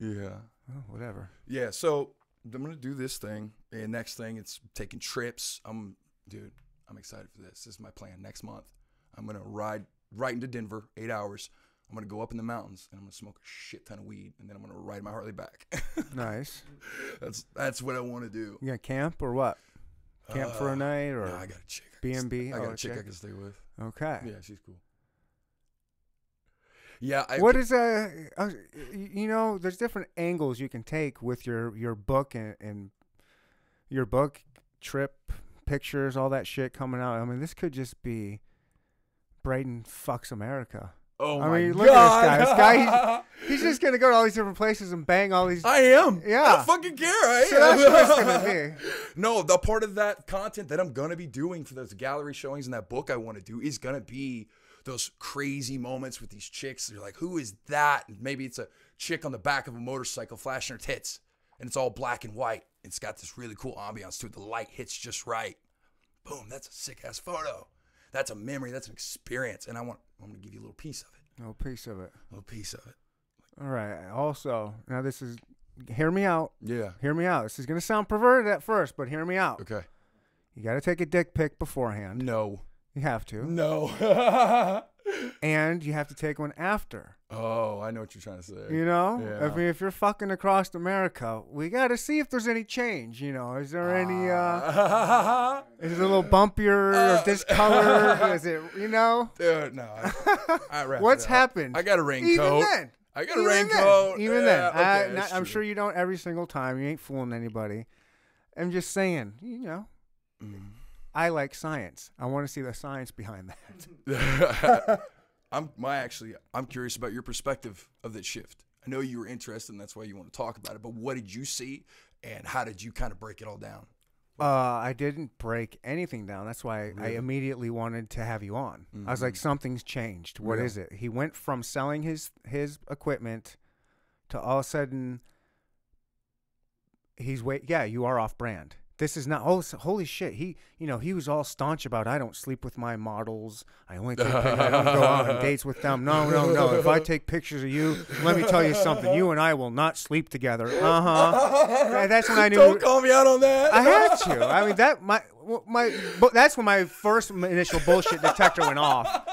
Yeah. Oh, whatever. Yeah, so I'm gonna do this thing, and next thing it's taking trips. I'm, dude, I'm excited for this. This is my plan. Next month, I'm gonna ride right into Denver, eight hours. I'm gonna go up in the mountains, and I'm gonna smoke a shit ton of weed, and then I'm gonna ride my Harley back. Nice. that's that's what I want to do. You got camp or what? Camp for Uh, a night or No, I got a chick. I B&B? st- I got Oh, a chick I can stay with. okay. Yeah, she's cool. Yeah, I, What is a? uh, you know? There's different angles you can take with your your book and, and your book trip pictures, all that shit coming out. I mean, this could just be Braden fucks America. Oh I my mean, look at this God. guy. This guy, He's just gonna go to all these different places and bang all these. I am. Yeah. I don't fucking care. I So am. that's what gonna be. No, the part of that content that I'm gonna be doing for those gallery showings and that book I want to do is gonna be those crazy moments with these chicks. You're like, who is that? And maybe it's a chick on the back of a motorcycle flashing her tits, and it's all black and white. It's got this really cool ambiance to it. The light hits just right. Boom, that's a sick ass photo. That's a memory. That's an experience, and I want I'm gonna give you a little piece of it. No piece of it. A little piece of it. All right. Also, now this is. Hear me out. Yeah. Hear me out. This is gonna sound perverted at first, but hear me out. Okay. You got to take a dick pic beforehand. No. You have to, No. and you have to take one after. oh, I know what you're trying to say. You know, Yeah. I mean, if you're fucking across America, we got to see if there's any change. You know, is there any? uh Ah. Is it a little bumpier Uh, or discolored? is it? You know, Dude, no. I, I what's happened? I got a Even raincoat. then, I got a even raincoat. Then, even Yeah, then, I, okay, that's I'm sure you don't every single time. You ain't fooling anybody. I'm just saying. You know, Mm. I like science. I want to see the science behind that. I'm my actually I'm curious about your perspective of that shift. I know you were interested and that's why you want to talk about it, but what did you see and how did you kind of break it all down? Uh, I didn't break anything down. That's why I Really? Mm-hmm. immediately wanted to have you on. I was like, something's changed. What Yeah. is it? He went from selling his his equipment to all of a sudden he's wait. Yeah, you are off brand. This is not. Oh, holy shit! He, you know, he was all staunch about. I don't sleep with my models. I only take. I don't go out on dates with them. No, no, no. If I take pictures of you, let me tell you something. You and I will not sleep together. Uh huh. That's when I knew. Don't call me out on that. I had to. I mean that my my that's when my first initial bullshit detector went off.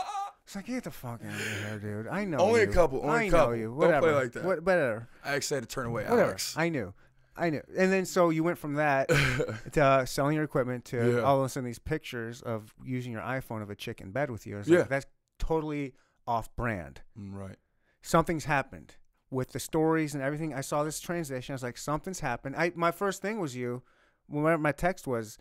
It's like get the fuck out of here, dude. I know Only a couple, only a I couple. know you. Don't play like that. What, whatever. I actually had to turn away Whatever. Alex. I knew. I knew. And then so you went from that to uh, selling your equipment to Yeah. all of a sudden these pictures of using your iPhone of a chick in bed with you. Yeah. like that's totally off brand. Mm, right. Something's happened with the stories and everything. I saw this transition. I was like, something's happened. I my first thing was you. When my text was,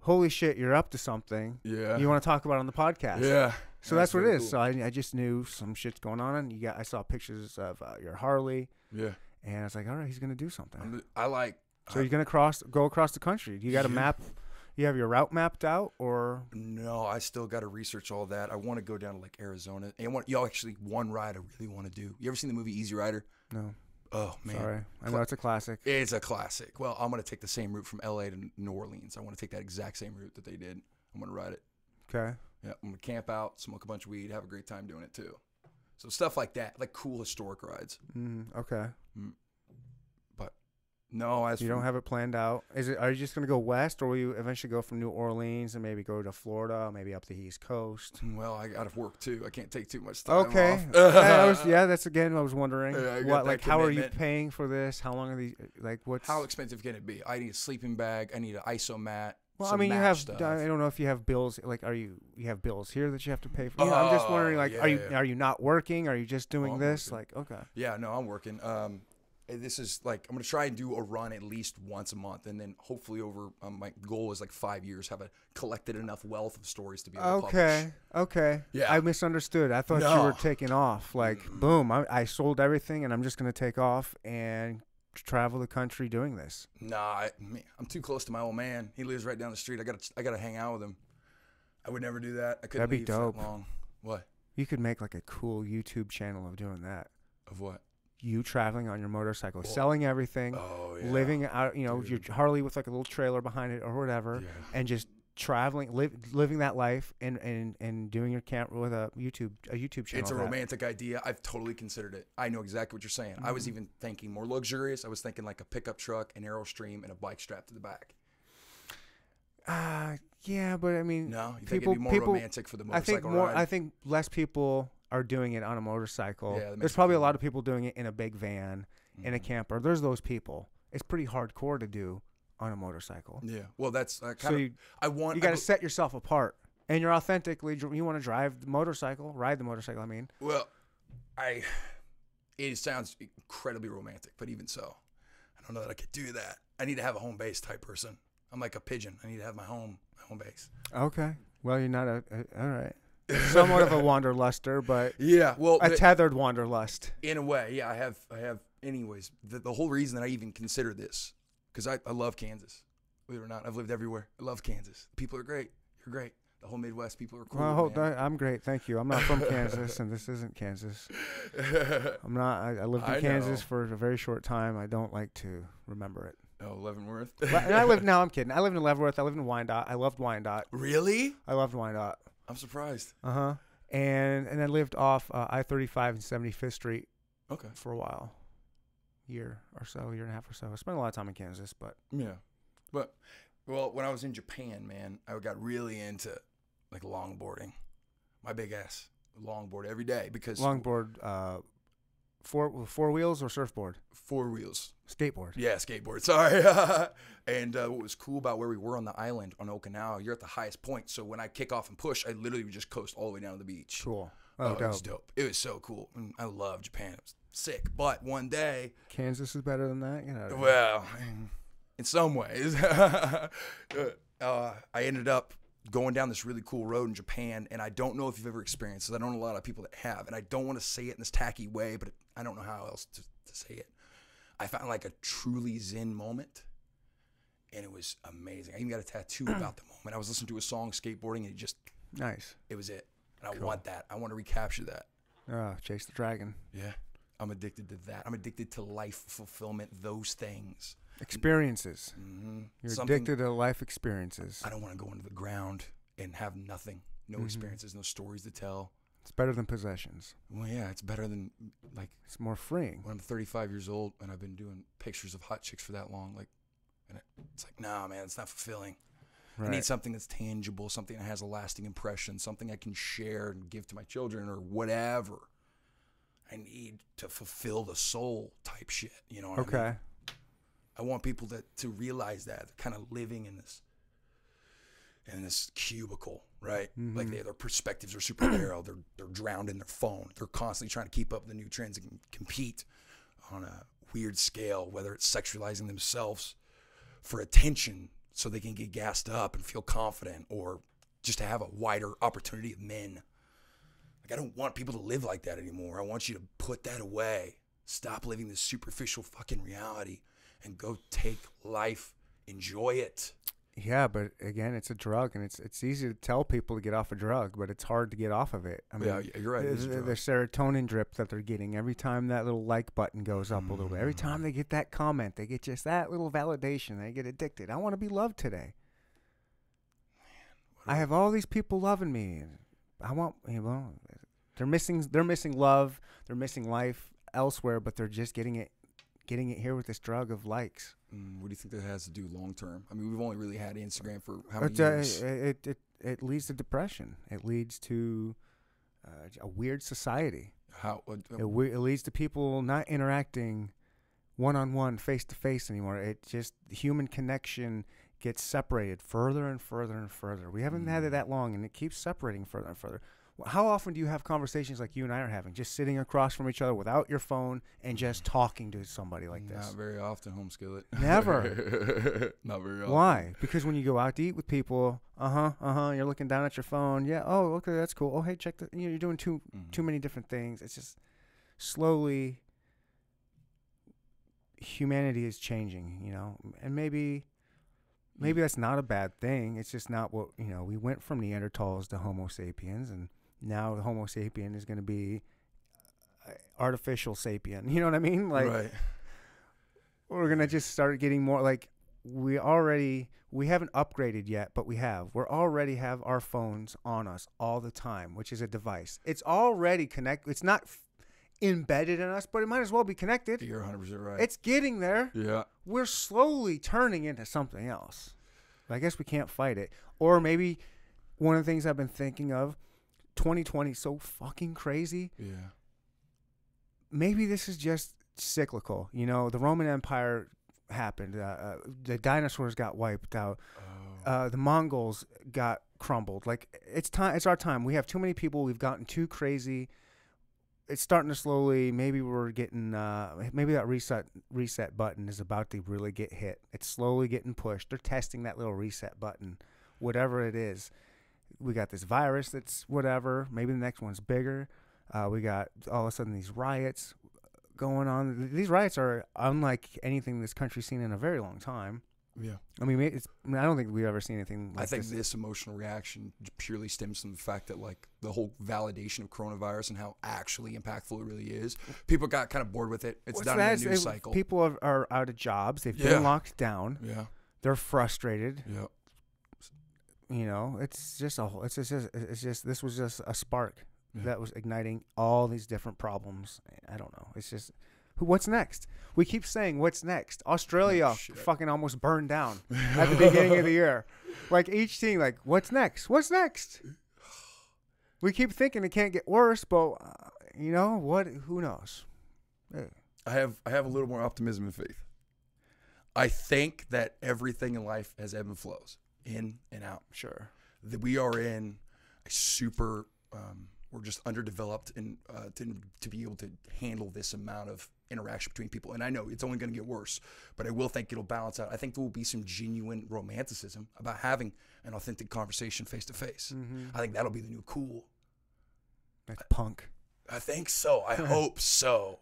"Holy shit, you're up to something." Yeah. You want to talk about it on the podcast? yeah. So that's, what it is. cool. So I, I just knew some shit's going on. And you got I saw pictures of uh, your Harley, yeah. And I was like, all right, he's gonna do something. I'm, I like so you're gonna cross, go across the country. You got a map. You have your route mapped out, or No, I still got to research all that. I want to go down to like Arizona. And want, y'all actually one ride I really want to do. You ever seen the movie Easy Rider? no? Oh man, Sorry, I know it's a classic. it's a classic. Well, I'm gonna take the same route from LA to New Orleans. I want to take that exact same route that they did. I'm gonna ride it. Okay. Yeah, I'm gonna camp out, smoke a bunch of weed, have a great time doing it too. So stuff like that, like cool historic rides. Mm, okay. Mm. But no, as You don't have it planned out. Is it? Are you just gonna go west, or will you eventually go from New Orleans and maybe go to Florida, maybe up the East Coast? Well, I got to work too. I can't take too much time Okay. off. yeah, was, yeah, that's again. I was wondering Yeah, I what, like, how are you paying for this? How long are these? Like, what? How expensive can it be? I need a sleeping bag. I need an ISO mat. Well, I mean, you have. stuff. I don't know if you have bills. Like, are you you have bills here that you have to pay for? You know, I'm just wondering, Oh, like, are you yeah. are you not working? Are you just doing I'm this? working. Like, okay, Yeah, no, I'm working. Um, uh, this is like I'm gonna try and do a run at least once a month, and then hopefully over um, my goal is like five years, have a collected enough wealth of stories to be able to Okay, okay. Yeah. I misunderstood. I thought you were taking off. Like, boom, I, I sold everything and I'm just going to take off and travel the country doing this. Nah, I, I'm too close to my old man. He lives right down the street. I gotta I gotta hang out with him. I would never do that. I couldn't That'd be dope. that long. What You could make like a cool YouTube channel of doing that. of what? You traveling on your motorcycle, selling everything, Oh yeah. living out, you know, Dude. your Harley with like a little trailer behind it or whatever, Yeah. and just traveling, live, living that life and, and, and doing your camp with a YouTube a YouTube channel. It's a that. romantic idea. I've totally considered it. I know exactly what you're saying. I Mm-hmm. was even thinking more luxurious. I was thinking like a pickup truck, an Airstream, and a bike strapped to the back. Uh, yeah, but I mean, No, you think people, it'd be more people, romantic for the motorcycle I think more. ride? I think less people are doing it on a motorcycle. Yeah, There's probably a lot of people doing it in a big van, in a Mhm. camper. There's those people. It's pretty hardcore to do on a motorcycle. Yeah. Well, that's uh, kind So of. you I want. you got to set yourself apart, and you're authentically. You want to drive the motorcycle, ride the motorcycle. I mean, Well, I. It sounds incredibly romantic, but even so, I don't know that I could do that. I need to have a home base type person. I'm like a pigeon. I need to have my home, my home base. okay. Well, you're not a, a all right. Somewhat of a wanderluster, but Yeah. Well, a tethered wanderlust. in a way, yeah. I have. I have. Anyways, the, the whole reason that I even consider this, because I, I love Kansas. Believe it or not, I've lived everywhere. I love Kansas. People are great. You're great. The whole Midwest people are cool. well, hold man. on. I'm great, thank you. I'm not from Kansas, and this isn't Kansas. I'm not. I, I lived in I Kansas know. for a very short time. I don't like to remember it. oh, Leavenworth. And I lived. No, I'm kidding. I lived in Leavenworth. I lived in Wyandotte. I loved Wyandotte. really? I loved Wyandotte. I'm surprised. Uh huh. And and I lived off uh, I-35 and 75th Street Okay. for a while, year or so, year and a half or so. I spent a lot of time in Kansas, but Yeah. But well, when I was in Japan, man, I got really into like longboarding. My big ass longboard every day because longboard, uh, four four wheels or surfboard, four wheels. skateboard. Yeah, skateboard. Sorry. and uh, what was cool about where we were on the island on Okinawa, you're at the highest point. So when I kick off and push, I literally would just coast all the way down to the beach. Cool. Oh, Oh, it was dope. dope. It was so cool. And I love Japan. It was sick. But one day, Kansas is better than that. You know. well, in some ways, uh, I ended up going down this really cool road in Japan, and I don't know if you've ever experienced this. I don't know a lot of people that have, and I don't want to say it in this tacky way, but I don't know how else to, to say it. I found like a truly zen moment, and it was amazing. I even got a tattoo about the moment. I was listening to a song skateboarding, and it just Nice. it was it. And I want that. I want to recapture that. Oh, chase the dragon. Yeah. I'm addicted to that. I'm addicted to life fulfillment, those things. Experiences. hmm You're addicted to life experiences. I don't want to go into the ground and have nothing, no Mhm. experiences, no stories to tell. It's better than possessions. Well, yeah, it's better than like It's more freeing. when I'm 35 years old and I've been doing pictures of hot chicks for that long. Like, and it's like, nah, man, it's not fulfilling. I need something that's tangible, something that has a lasting impression, something I can share and give to my children or whatever. I need to fulfill the soul type shit. You know what I mean? Okay. I want people to to realize that they're kind of living in this in this cubicle, right? Like Mhm. they, their perspectives are super narrow. They're they're drowned in their phone. They're constantly trying to keep up with the new trends and compete on a weird scale, whether it's sexualizing themselves for attention so they can get gassed up and feel confident or just to have a wider opportunity of men. Like I don't want people to live like that anymore. I want you to put that away. Stop living this superficial fucking reality and go take life, enjoy it. Yeah, but again, it's a drug, and it's it's easy to tell people to get off a drug, but it's hard to get off of it. I mean, yeah, you're right. the, the serotonin drip that they're getting every time that little like button goes up a little bit. Every Mm. time they get that comment, they get just that little validation. They get addicted. I want to be loved today. What I have all these people loving me. I want you know they're missing they're missing love. They're missing life elsewhere, but they're just getting it getting it here with this drug of likes. Mm, what do you think that has to do long term? I mean, we've only really had Instagram for how many It, uh, years? it, it it leads to depression. It leads to uh, a weird society. How? Uh, It, we- it leads to people not interacting one on one, face to face anymore. It just human connection gets separated further and further and further. We haven't had it Mm. that long, and it keeps separating further and further. How often do you have conversations like you and I are having, just sitting across from each other without your phone and just talking to somebody like this? Not very often, home skillet. Never. Not very often. Why? Because when you go out to eat with people, uh huh, uh huh, you're looking down at your phone. Yeah. Oh, okay, that's cool. Oh, hey, check the. You know, you're doing too Mhm. too many different things. It's just slowly humanity is changing, you know, and maybe maybe that's not a bad thing. It's just not what you know. We went from Neanderthals to Homo sapiens, and now the Homo sapien is going to be uh, artificial sapien. You know what I mean? Like right. we're gonna just start getting more like we already we haven't upgraded yet, but we have. We're already have our phones on us all the time, which is a device. It's already connect. It's not f- embedded in us, but it might as well be connected. You're 100 percent right. It's getting there. yeah. We're slowly turning into something else. I guess we can't fight it. Or maybe one of the things I've been thinking of, 2020 is so fucking crazy Yeah. maybe this is just cyclical. You know, the Roman Empire happened. Uh, uh, the dinosaurs got wiped out. Oh. Uh, the Mongols got crumbled. Like it's time. It's our time. We have too many people. We've gotten too crazy. It's starting to slowly. Maybe we're getting. Uh, maybe that reset reset button is about to really get hit. It's slowly getting pushed. They're testing that little reset button, whatever it is. We got this virus that's whatever. Maybe the next one's bigger. Uh, we got all of a sudden these riots going on. These riots are unlike anything this country's seen in a very long time. Yeah. I mean, it's, I, mean I don't think we've ever seen anything like I think this. this emotional reaction purely stems from the fact that like the whole validation of coronavirus and how actually impactful it really is. People got kind of bored with it. It's What's down that? in It's- the news it- cycle. People are, are out of jobs. They've Yeah. been locked down. yeah. They're frustrated. Yeah. You know, it's just a. whole- It's just. It's just. This was just a spark Yeah. that was igniting all these different problems. I don't know. It's just. Who- What's next? We keep saying, "What's next?" Australia shit. fucking almost burned down at the beginning of the year. Like each team, like, "What's next? What's next?" We keep thinking it can't get worse, but uh, you know what? Who knows? I have I have a little more optimism and faith. I think that everything in life has ebb and flows, in and out. Sure. That we are in a super, um, we're just underdeveloped and uh, to to be able to handle this amount of interaction between people. And I know it's only going to get worse, but I will think it'll balance out. I think there will be some genuine romanticism about having an authentic conversation face to face. I think that'll be the new cool. That's punk. I think so. I hope so.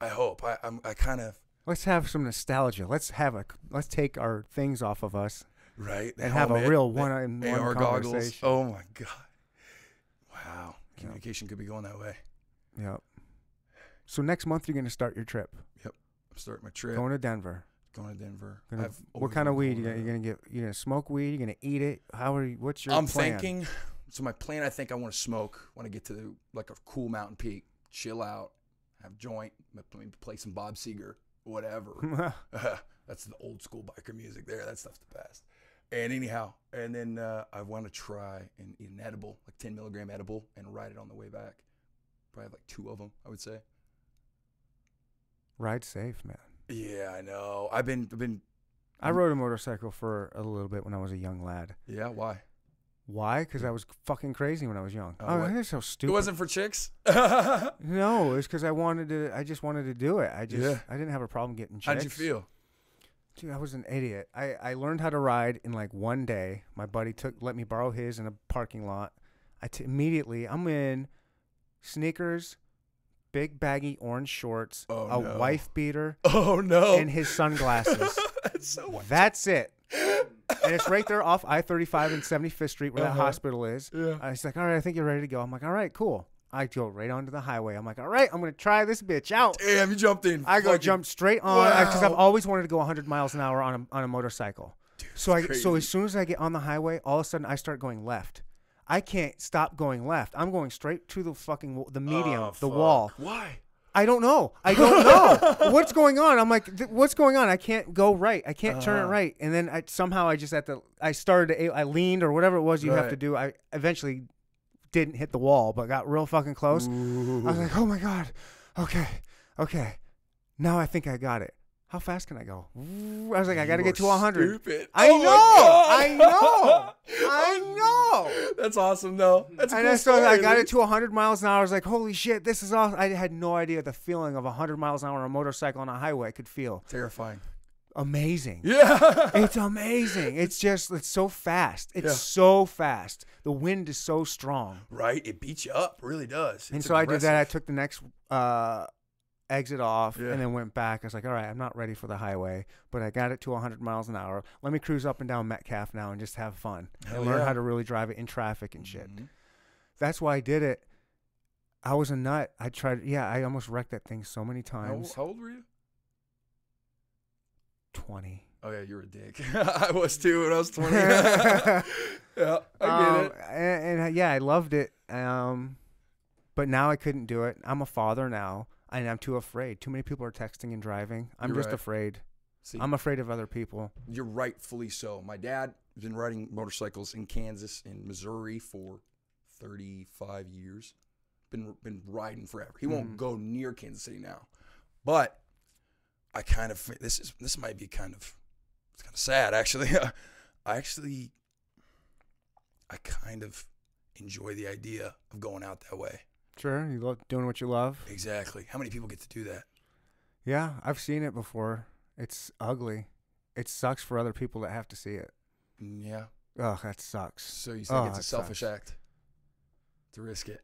I hope. I, I'm. I kind of Let's have some nostalgia. Let's have a. Let's take our things off of us. right And have a real one-on-one AR goggles. conversation. Oh my god! Wow, communication could be going that way. Yep. So next month you're gonna start your trip. Yep, I'm starting my trip. Going to Denver. going to Denver. Gonna- what kind of weed? You going gonna, to- get? You gonna smoke weed? You're gonna eat it? How are you? What's your I'm plan? thinking. So my plan, I think I want to smoke when I get to like a cool mountain peak, chill out, have joint, maybe play some Bob Seger, whatever. That's the old school biker music there. That stuff's the best. And anyhow, and then uh, I want to try and eat an edible, like 10 milligram edible, and ride it on the way back. Probably have like two of them, I would say. Ride safe, man. Yeah, I know. I've been, I've been. I rode a motorcycle for a little bit when I was a young lad. Yeah, why? Why? Because I was fucking crazy when I was young. Oh, Oh, that's so stupid. It wasn't for chicks. No, it was because I wanted to. I just wanted to do it. I just. Yeah. I didn't have a problem getting chicks. How'd you feel? Dude, I was an idiot. I, I learned how to ride in like one day. My buddy took let me borrow his in a parking lot. I t- immediately I'm in sneakers, big baggy orange shorts, Oh, a no. wife beater, Oh no! and his sunglasses. That's so. That's it. And it's right there off I-35 and 75th Street where that Uh-huh. hospital is. Yeah. I was like, all right, I think you're ready to go. I'm like, all right, cool. I go right onto the highway. I'm like, all right, I'm gonna try this bitch out. Damn, you jumped in. I go fucking- jump straight on because I've always wanted to go 100 miles an hour on a on a motorcycle. so I that's so as soon as I get on the highway, all of a sudden I start going left. I can't stop going left. I'm going straight to the fucking the medium, Oh, the fuck. wall. Why? I don't know. I don't know what's going on. I'm like, "Th- what's going on? I can't go right. I can't turn it Uh-huh. right. And then I somehow I just had to. I started. To, I leaned or whatever it was you have to do. I eventually didn't hit the wall, but got real fucking close. I was like, oh my god. Okay, okay. Now I think I got it. How fast can I go? I was like, I got to get to 100. Stupid. I Oh know, I know, I know. That's awesome, though. That's And cool I, so I got it to 100 miles an hour. I was like, holy shit, this is awesome. I had no idea the feeling of 100 miles an hour on a motorcycle on a highway could feel. Terrifying. Amazing. Yeah. It's amazing. It's just, it's so fast. It's Yeah. so fast. The wind is so strong. right. It beats you up. Really does. and It's so I did that. I took the next uh, exit off Yeah. and then went back. I was like, all right, I'm not ready for the highway, but I got it to 100 miles an hour. Let me cruise up and down Metcalf now and just have fun Hell and learn yeah. how to really drive it in traffic and shit. Mhm. That's why I did it. I was a nut. I tried. Yeah, I almost wrecked that thing so many times. how old were you? 20. Oh yeah, you were a dick. I was too when I was twenty. yeah, I get Um, it. And, and, yeah, I loved it. Um, but now I couldn't do it. I'm a father now, and I'm too afraid. Too many people are texting and driving. I'm You're just right. afraid. See, I'm afraid of other people. you're rightfully so. My dad has been riding motorcycles in Kansas and Missouri for 35 years. Been been riding forever. He won't Mhm. go near Kansas City now, but I kind of this is this might be kind of it's kind of sad actually. I actually I kind of enjoy the idea of going out that way. Sure, you love doing what you love. Exactly. How many people get to do that? Yeah, I've seen it before. It's ugly. It sucks for other people that have to see it. Mm, Yeah. Oh, that sucks. So you think Oh, it's a selfish sucks. act to risk it?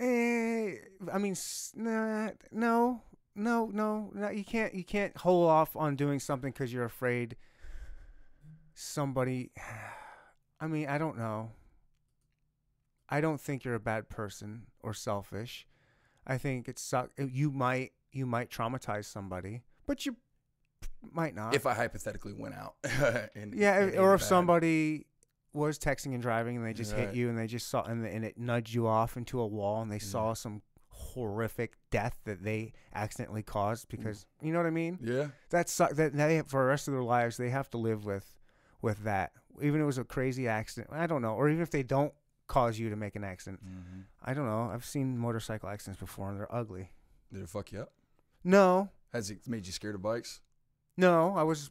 Eh, I mean, nah, no, no, no, no. You can't. You can't hold off on doing something because you're afraid somebody. I mean, I don't know. I don't think you're a bad person or selfish. I think it. You might you might traumatize somebody, but you might not. if I hypothetically went out. and, yeah, and or if bad. somebody was texting and driving and they just hit you and they just saw and, and it nudged you off into a wall and they Yeah. saw some horrific death that they accidentally caused Mm. because you know what I mean. Yeah. That suck. That they for the rest of their lives they have to live with with that. Even if it was a crazy accident, I don't know. Or even if they don't cause you to make an accident, Mm-hmm. I don't know. I've seen motorcycle accidents before and they're ugly. Did it fuck you up? No, Has it made you scared of bikes? No, I was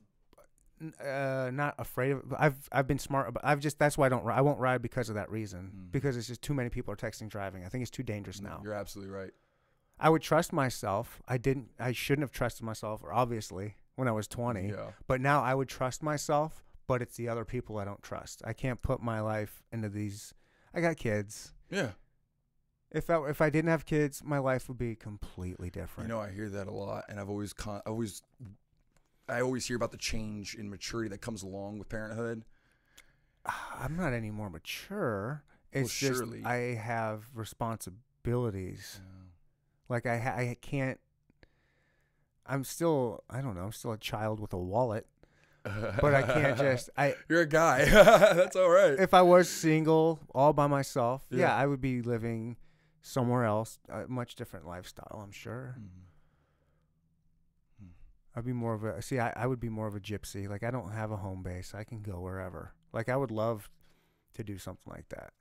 uh, not afraid of. I've I've been smart, but I've just that's why I don't. I won't ride because of that reason. Mm. Because it's just too many people are texting, driving. I think it's too dangerous now. You're absolutely right. I would trust myself. I didn't. I shouldn't have trusted myself, or obviously when I was twenty. Yeah. But now I would trust myself. But it's the other people I don't trust. I can't put my life into these. I got kids. Yeah. If I if I didn't have kids, my life would be completely different. You know, I hear that a lot, and I've always, con- I always, I always hear about the change in maturity that comes along with parenthood. I'm not any more mature. Well, It's just surely. I have responsibilities. Like I ha- I can't. I'm still I don't know. I'm still a child with a wallet, but I can't just I. You're a guy. That's all right. If I was single, all by myself, yeah, Yeah. I would be living somewhere else, a much different lifestyle. I'm sure. Mhm. I'd be more of a see. I, I would be more of a gypsy. Like I don't have a home base. I can go wherever. Like I would love to do something like that.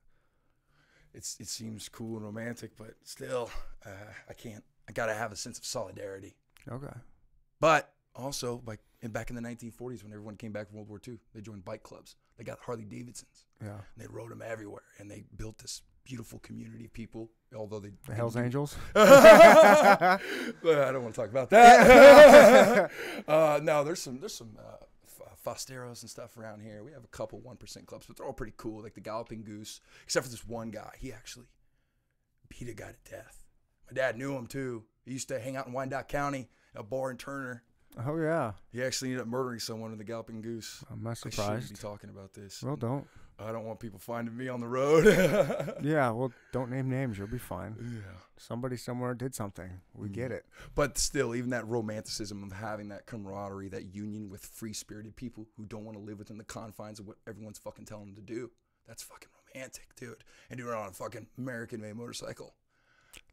It's it seems cool and romantic, but still, uh, I can't. I gotta have a sense of solidarity. Okay. But also, like in, back in the 1940s, when everyone came back from World War II, they joined bike clubs. They got Harley Davidsons. Yeah. And they rode them everywhere, and they built this beautiful community of people. Although they The Hell's Angels. But I don't want to talk about that. uh, no, there's some there's some uh, Fosteros and stuff around here. We have a couple one percent clubs, but they're all pretty cool. Like the Galloping Goose, except for this one guy. He actually beat a guy to death. My dad knew him too. He used to hang out in Wyandotte County, a bar in Turner. Oh yeah. He actually ended up murdering someone in the Galloping Goose. I'm not surprised. I shouldn't be talking about this. Well, don't. I don't want people finding me on the road. Yeah, well, don't name names. You'll be fine. yeah. Somebody somewhere did something. We get Mhm. it. But still, even that romanticism of having that camaraderie, that union with free spirited people who don't want to live within the confines of what everyone's fucking telling them to do. That's fucking romantic, dude. And doing it on a fucking American made motorcycle.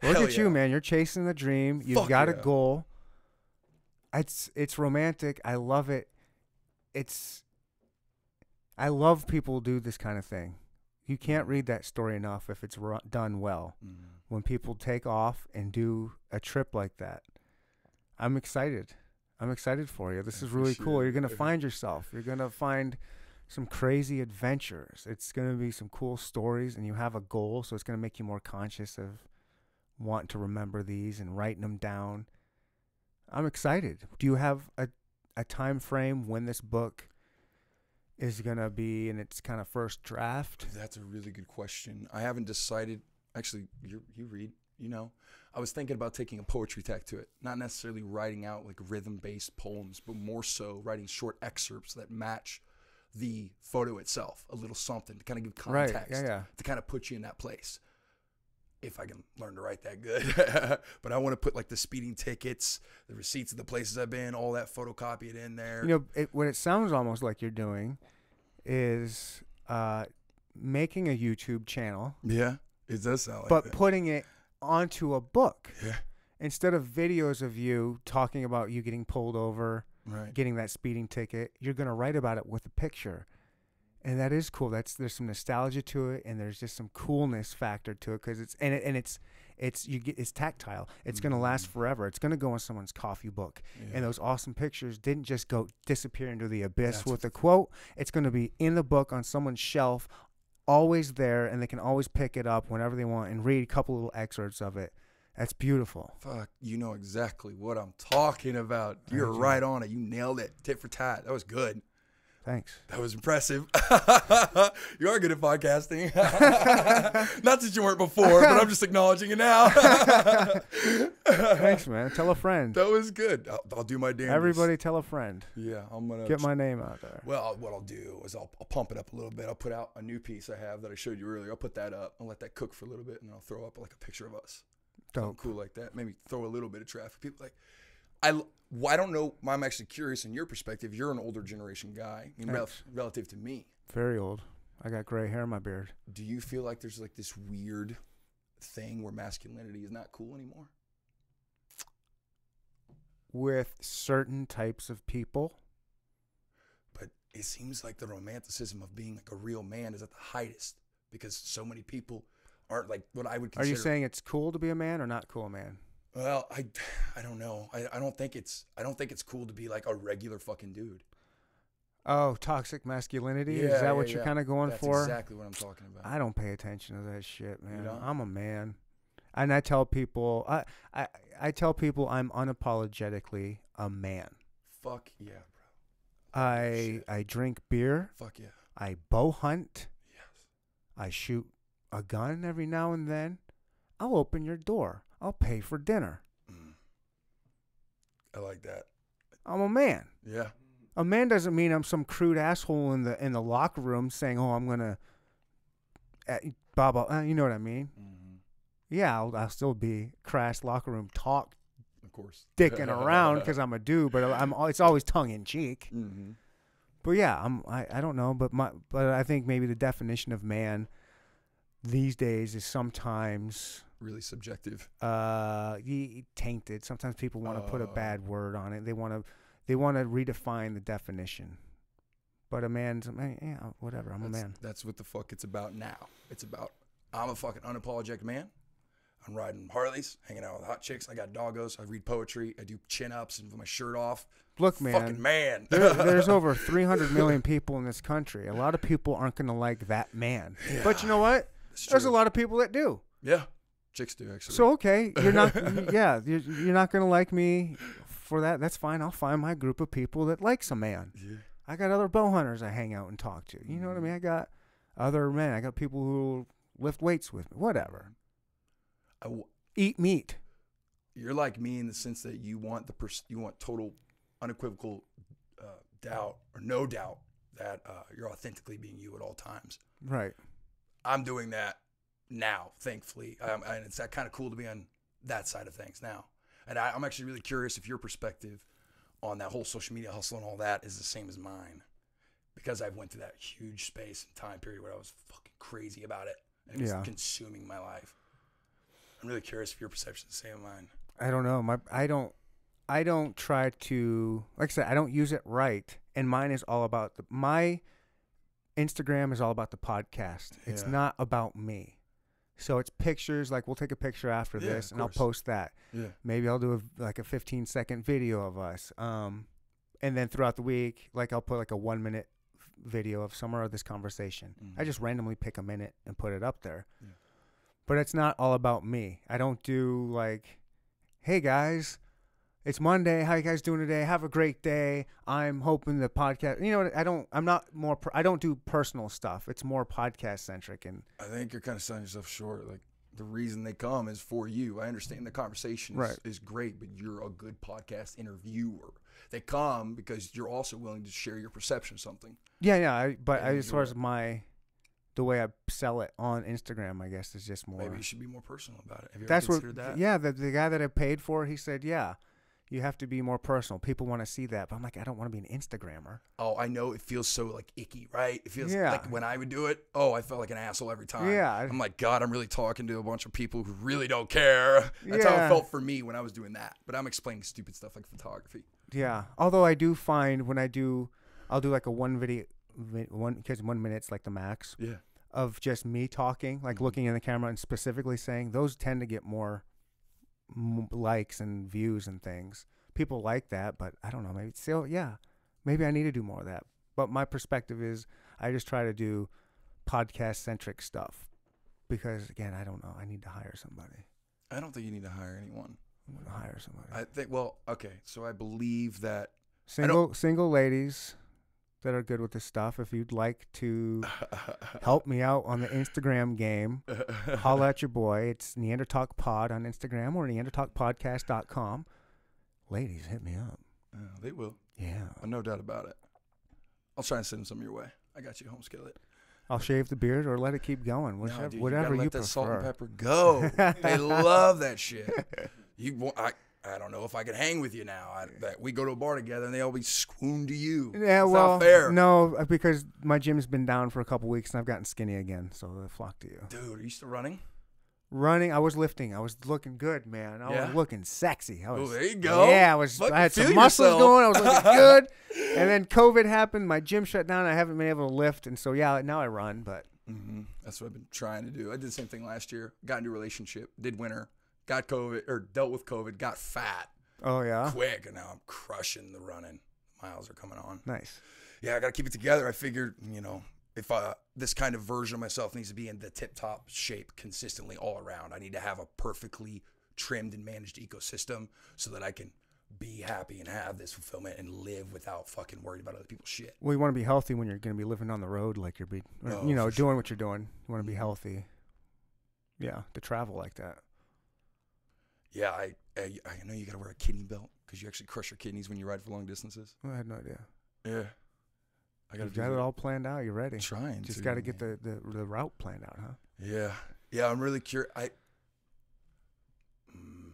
Look Hell at you, man. You're chasing the dream. You've Fuck got a goal. It's it's romantic. I love it. It's I love people do this kind of thing. You can't read that story enough if it's ru- done well. When people take off and do a trip like that. I'm excited. I'm excited for you. This is really cool. You're gonna find yourself. You're gonna find some crazy adventures. It's gonna be some cool stories, and you have a goal, so it's gonna make you more conscious of wanting to remember these and writing them down. I'm excited. Do you have a a time frame when this book is gonna be in its kind of first draft? That's a really good question. I haven't decided. Actually, you you read. You know, I was thinking about taking a poetry tack to it, not necessarily writing out like rhythm-based poems, but more so writing short excerpts that match the photo itself, a little something to kind of give context, Right. Yeah. Yeah. to kind of put you in that place. If I can learn to write that good, but I want to put like the speeding tickets, the receipts of the places I've been, all that, photocopy it in there. You know, it, what it sounds almost like you're doing is uh, making a YouTube channel, yeah, it does sound like but that. putting it onto a book yeah, instead of videos of you talking about you getting pulled over, right. getting that speeding ticket. You're gonna write about it with a picture, and that is cool. That's there's some nostalgia to it, and there's just some coolness factor to it because it's and it, and it's it's you get it's tactile. It's gonna last Mhm. forever. It's gonna go in someone's coffee book. Yeah. and those awesome pictures didn't just go disappear into the abyss That's with a quote. It's going to be in the book on someone's shelf, always there, and they can always pick it up whenever they want and read a couple little excerpts of it. That's beautiful. Fuck, you know exactly what I'm talking about. You're right on it. You nailed it. Tit for tat. That was good. Thanks. That was impressive. you are good at podcasting. Not that you weren't before, but I'm just acknowledging it now. Thanks, man. Tell a friend. that was good. I'll, I'll do my damnedest. Everybody, tell a friend. Yeah, I'm gonna Get my name out there. Well, what I'll do is I'll, I'll pump it up a little bit. I'll put out a new piece I have that I showed you earlier. I'll put that up. I'll let that cook for a little bit, and then I'll throw up like a picture of us. Something Dope. cool like that. Maybe throw a little bit of traffic. People like, I, I don't know. I'm actually curious in your perspective. You're an older generation guy, rel- relative to me. Very old. I got gray hair in my beard. Do you feel like there's like this weird thing where masculinity is not cool anymore? With certain types of people, But it seems like the romanticism of being like a real man is at the highest because so many people aren't like what I would consider. are you saying it's cool to be a man or not cool, man? Well, I, I don't know. I, I don't think it's I don't think it's cool to be like a regular fucking dude. Oh, toxic masculinity? Yeah, is that yeah, what you're yeah. kind of going That's for? exactly what I'm talking about. I don't pay attention to that shit, man. don't? I'm a man. And I tell people I, I I tell people I'm unapologetically a man. Fuck yeah, bro. I Shit. I drink beer, Fuck yeah. I bow hunt, Yes. I shoot a gun every now and then. I'll open your door. I'll pay for dinner. Mm. I like that. I'm a man. Yeah. A man doesn't mean I'm some crude asshole in the in the locker room saying, "Oh, I'm gonna," uh, blah blah. Uh, you know what I mean? hmm Yeah, I'll, I'll still be crass locker room talk Of course. dicking around because I'm a dude, but I'm it's always tongue in cheek. hmm But yeah, I'm I, I don't know, but my but I think maybe the definition of man these days is sometimes Really subjective. uh tainted. Sometimes people want to put a Oh. bad word on it. They want to they want to redefine the definition. But a man's man, yeah, whatever. I'm a man. That's what the fuck it's about now. It's about I'm a fucking unapologetic man. I'm riding Harleys, hanging out with hot chicks. I got doggos. I read poetry. I do chin ups and with my shirt off. Look, man. Fucking man. there, there's over 300 million people in this country. A lot of people aren't going to like that man. But you know what? There's a lot of people that do. Yeah. Chicks do actually. So okay, you're not. yeah, you're, you're not gonna like me for that. That's fine. I'll find my group of people that likes a man. yeah. I got other bow hunters I hang out and talk to. You know what I mean? I got other men. I got people who lift weights with me. Whatever. I w- Eat meat. you're like me in the sense that you want the pers- you want total unequivocal uh, doubt or no doubt that uh, you're authentically being you at all times. Right. I'm doing that now, thankfully, um, and it's that kind of cool to be on that side of things now. And I, I'm actually really curious if your perspective on that whole social media hustle and all that is the same as mine, because I've went through that huge space and time period where I was fucking crazy about it and it was Yeah. consuming my life. I'm really curious if your perception is the same as mine. I don't know. My I don't. I don't try to. Like I said, I don't use it right. And mine is all about the my. Instagram is all about the podcast. It's not about me. So it's pictures. Like we'll take a picture after Yeah, this, and I'll post that. Yeah. Maybe I'll do a, like a 15 second video of us. Um, and then throughout the week, like I'll put like a one minute video of somewhere of this conversation. I Mhm. just randomly pick a minute and put it up there. Yeah. But it's not all about me. I don't do like, hey guys, it's Monday. How you guys doing today? Have a great day. I'm hoping the podcast. You know, what, I don't. I'm not more. I don't do personal stuff. It's more podcast centric. And I think you're kind of selling yourself short. Like the reason they come is for you. I understand the conversation is, Right. is great, but you're a good podcast interviewer. They come because you're also willing to share your perception of something. yeah, yeah. I, but I, as far as my, the way I sell it on Instagram, I guess is just more. Maybe you should be more personal about it. Have you That's ever what. that? Yeah, the the guy that I paid for, he said, yeah, you have to be more personal. People want to see that, but I'm like, I don't want to be an Instagrammer. Oh, I know it feels so like icky, right? It feels Yeah. like when I would do it. Oh, I felt like an asshole every time. Yeah, I'm like, God, I'm really talking to a bunch of people who really don't care. That's how it felt for me when I was doing that. But I'm explaining stupid stuff like photography. Yeah. Although I do find when I do, I'll do like a one video, one because one minute's like the max Yeah. of just me talking, like Mhm. looking in the camera and specifically saying those tend to get more m- likes and views and things. People like that, but I don't know. Maybe still, yeah, maybe I need to do more of that. But my perspective is, I just try to do podcast centric stuff because again, I don't know. I need to hire somebody. I don't think you need to hire anyone. I'm gonna hire somebody. I think, well, okay. So I believe that. Single single ladies that are good with this stuff. If you'd like to help me out on the Instagram game, holla at your boy. It's Neanderthal Pod on Instagram or neanderthalpodcast.com. Ladies, hit me up. Yeah, they will. Yeah. Oh, no doubt about it. I'll try and send some your way. I got you, home skillet. I'll shave the beard or let it keep going. No, Whichever, dude, whatever you, gotta you let that salt and pepper go. they love that shit. You, wa- I, I don't know if I could hang with you now. I, that we go to a bar together and they all be swoon to you. Yeah, It's well, not fair. no, because my gym's been down for a couple weeks and I've gotten skinny again, so they flock to you. Dude, are you still running? Running, I was lifting. I was looking good, man. I Yeah? was looking sexy. I Oh, there you go. Yeah, I was. Fucking I had some muscles yourself. going. I was looking good. And then COVID happened. My gym shut down. I haven't been able to lift, and so yeah, now I run. But hmm That's what I've been trying to do. I did the same thing last year. Got into a relationship, did winter, got COVID or dealt with COVID, got fat oh yeah, quick, and now I'm crushing the running. Miles are coming on. nice. Yeah, I got to keep it together. I figured, you know, if uh, this kind of version of myself needs to be in the tip top shape consistently all around, I need to have a perfectly trimmed and managed ecosystem so that I can be happy and have this fulfillment and live without fucking worried about other people's shit. Well, you want to be healthy when you're going to be living on the road, like you're be, or, Oh, you know, doing what you're doing. You want to be Mhm. healthy. Yeah, to travel like that. Yeah, I I, I know you got to wear a kidney belt because you actually crush your kidneys when you ride for long distances. Well, I had no idea. Yeah, I got You've got it all planned out. You're ready. Trying Just got to get the, the the route planned out, huh? Yeah, yeah. I'm really curious. I. Mm.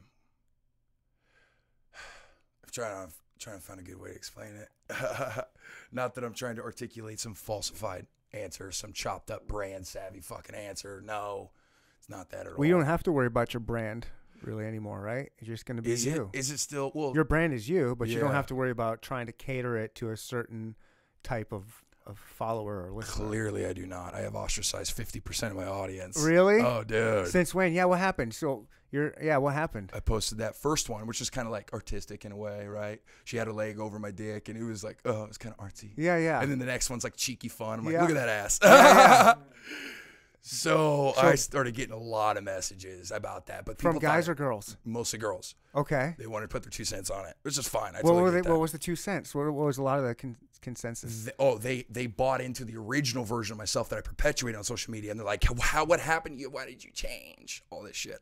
I'm trying to trying to find a good way to explain it. Not that I'm trying to articulate some falsified answer, some chopped up brand savvy fucking answer. No, it's not that at all. Well, you don't have to worry about your brand really anymore, right? You're just going to be Is it? you. Is it still? Well, your brand is you, but you don't have to worry about trying to cater it to a certain type of, of follower or listener. clearly I do not. I have ostracized 50% of my audience. Really? Oh, dude. Since when? Yeah, what happened? So you're yeah, what happened? I posted that first one, which is kind of like artistic in a way, right? She had her leg over my dick, and it was like, oh, it was kind of artsy. Yeah, yeah. And then the next one's like cheeky fun. I'm like, Yeah. look at that ass. yeah. so, So- I started getting a lot of messages about that, but From guys or girls? mostly girls. Okay. They wanted to put their two cents on it, which is fine. I What totally were they, what was the two cents? What, what was a lot of the con- consensus? Oh, they they bought into the original version of myself that I perpetuated on social media, and they're like, "How? What happened to you? Why did you change? All this shit."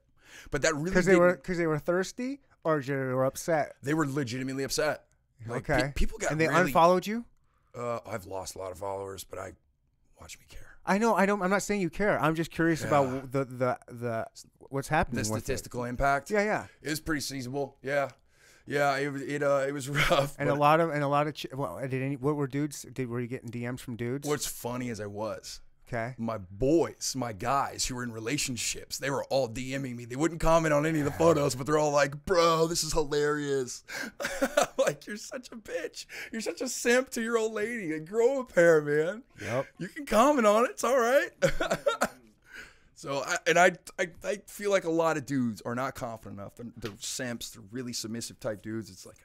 But that really Because they were because they were thirsty or they were upset. they were legitimately upset. Like, okay. people got and they really. unfollowed you. uh, I've lost a lot of followers, but I watch me care. I know. I don't. I'm not saying you care. I'm just curious Yeah. about the the the what's happening. The statistical impact. Yeah, yeah. It was pretty seasonable. Yeah, yeah. It was- it uh it was rough. And a lot of and a lot of ch- well, did any what were dudes? Did were you getting DMs from dudes? What's funny as I was, okay. my boys, my guys who were in relationships, they were all DMing me. They wouldn't comment on any of the photos, but they're all like, "Bro, this is hilarious." Like, you're such a bitch. You're such a simp to your old lady. And grow a pair, man. Yep. You can comment on it. It's all right. So, I, and I, I, I feel like a lot of dudes are not confident enough. They're, they're simps. They're really submissive type dudes. It's like,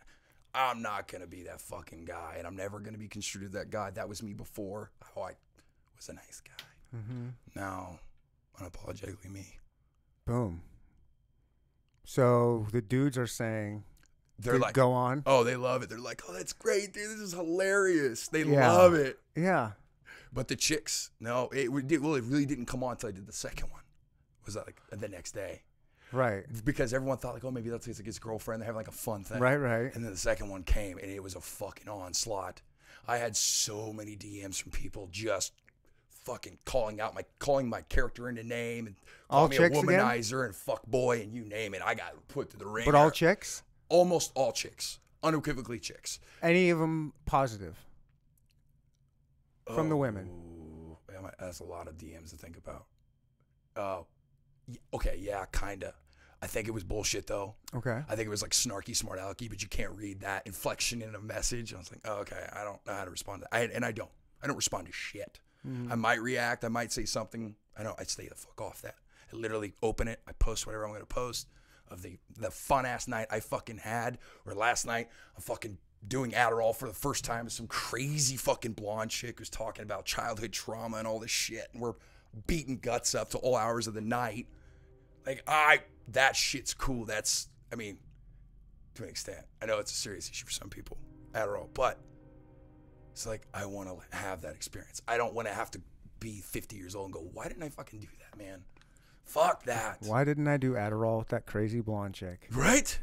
I'm not gonna be that fucking guy, and I'm never gonna be construed that guy. That was me before. Oh, I was a nice guy. Mm-hmm. Now, unapologetically me. Boom. So the dudes are saying, They're "Good, like, go on. oh, they love it. They're like, oh, that's great, dude. This is hilarious. They Yeah. love it. Yeah. But the chicks, no, it did- well, it really didn't come on until I did the second one. Was that like the next day? Right. Because everyone thought like, oh, maybe that's like his girlfriend. They're having like a fun thing. Right, right. And then the second one came, and it was a fucking onslaught. I had so many DMs from people just fucking calling out my calling my character into name and All calling me a chicks again? womanizer and fuck boy and you name it. I got put to the ring. But all chicks? almost all chicks, unequivocally chicks. Any of them positive? From the women. Oh, That's a lot of DMs to think about. Oh, okay, yeah, kinda. I think it was bullshit though. Okay. I think it was like snarky, smart alecky, but you can't read that inflection in a message. I was like, oh, okay, I don't know how to respond to that. I, and I don't. I don't respond to shit. Mm-hmm. I might react. I might say something. I don't. I stay the fuck off that. I literally open it. I post whatever I'm to post of the the fun ass night I fucking had. Or last night, I'm fucking doing Adderall for the first time. with Some crazy fucking blonde chick who's talking about childhood trauma and all this shit. And we're beating guts up to all hours of the night. Like I, that shit's cool. That's, I mean, to an extent. I know it's a serious issue for some people, Adderall, but it's like I want to have that experience. I don't want to have to be 50 years old and go, why didn't I fucking do that, man? Fuck that. Why didn't I do Adderall with that crazy blonde chick? Right?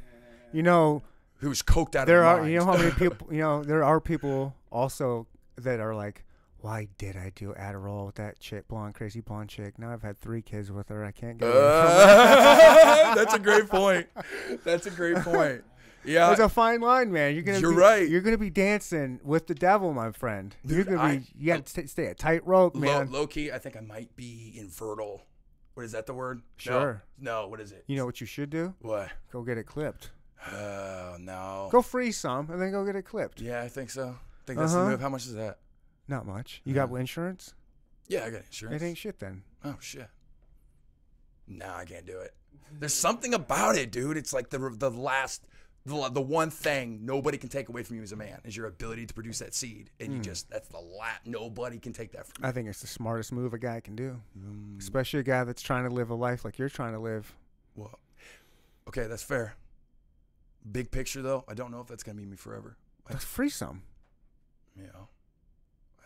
You know, Who was coked out there are you know how many people you know there are people also that are like why did i do adderall with that chick blonde crazy blonde chick now i've had three kids with her i can't get away from her. Uh, that's a great point. That's a great point. Yeah. There's a fine line, man. You're gonna You're be, right. You're gonna be dancing with the devil, my friend. Dude, you're gonna I- be. You got to stay a tight rope, Low, man. low key, I think I might be infertile. What is that the word? No. Sure. No, what is it? You know what you should do? What? Go get it clipped. Oh, no. Go free some, and then go get it clipped. Yeah, I think so. I think that's Uh-huh. the move. How much is that? Not much. You got insurance? Yeah, I got insurance. It ain't shit then. Oh shit. Nah, I can't do it. There's something about it, dude. It's like the the last, the, the one thing nobody can take away from you as a man is your ability to produce that seed, and you Hmm. just that's the last. Nobody can take that from you. I think it's the smartest move a guy can do, Mm. especially a guy that's trying to live a life like you're trying to live. Well, okay, that's fair. Big picture though, I don't know if that's gonna be me forever. Let's free some. you know,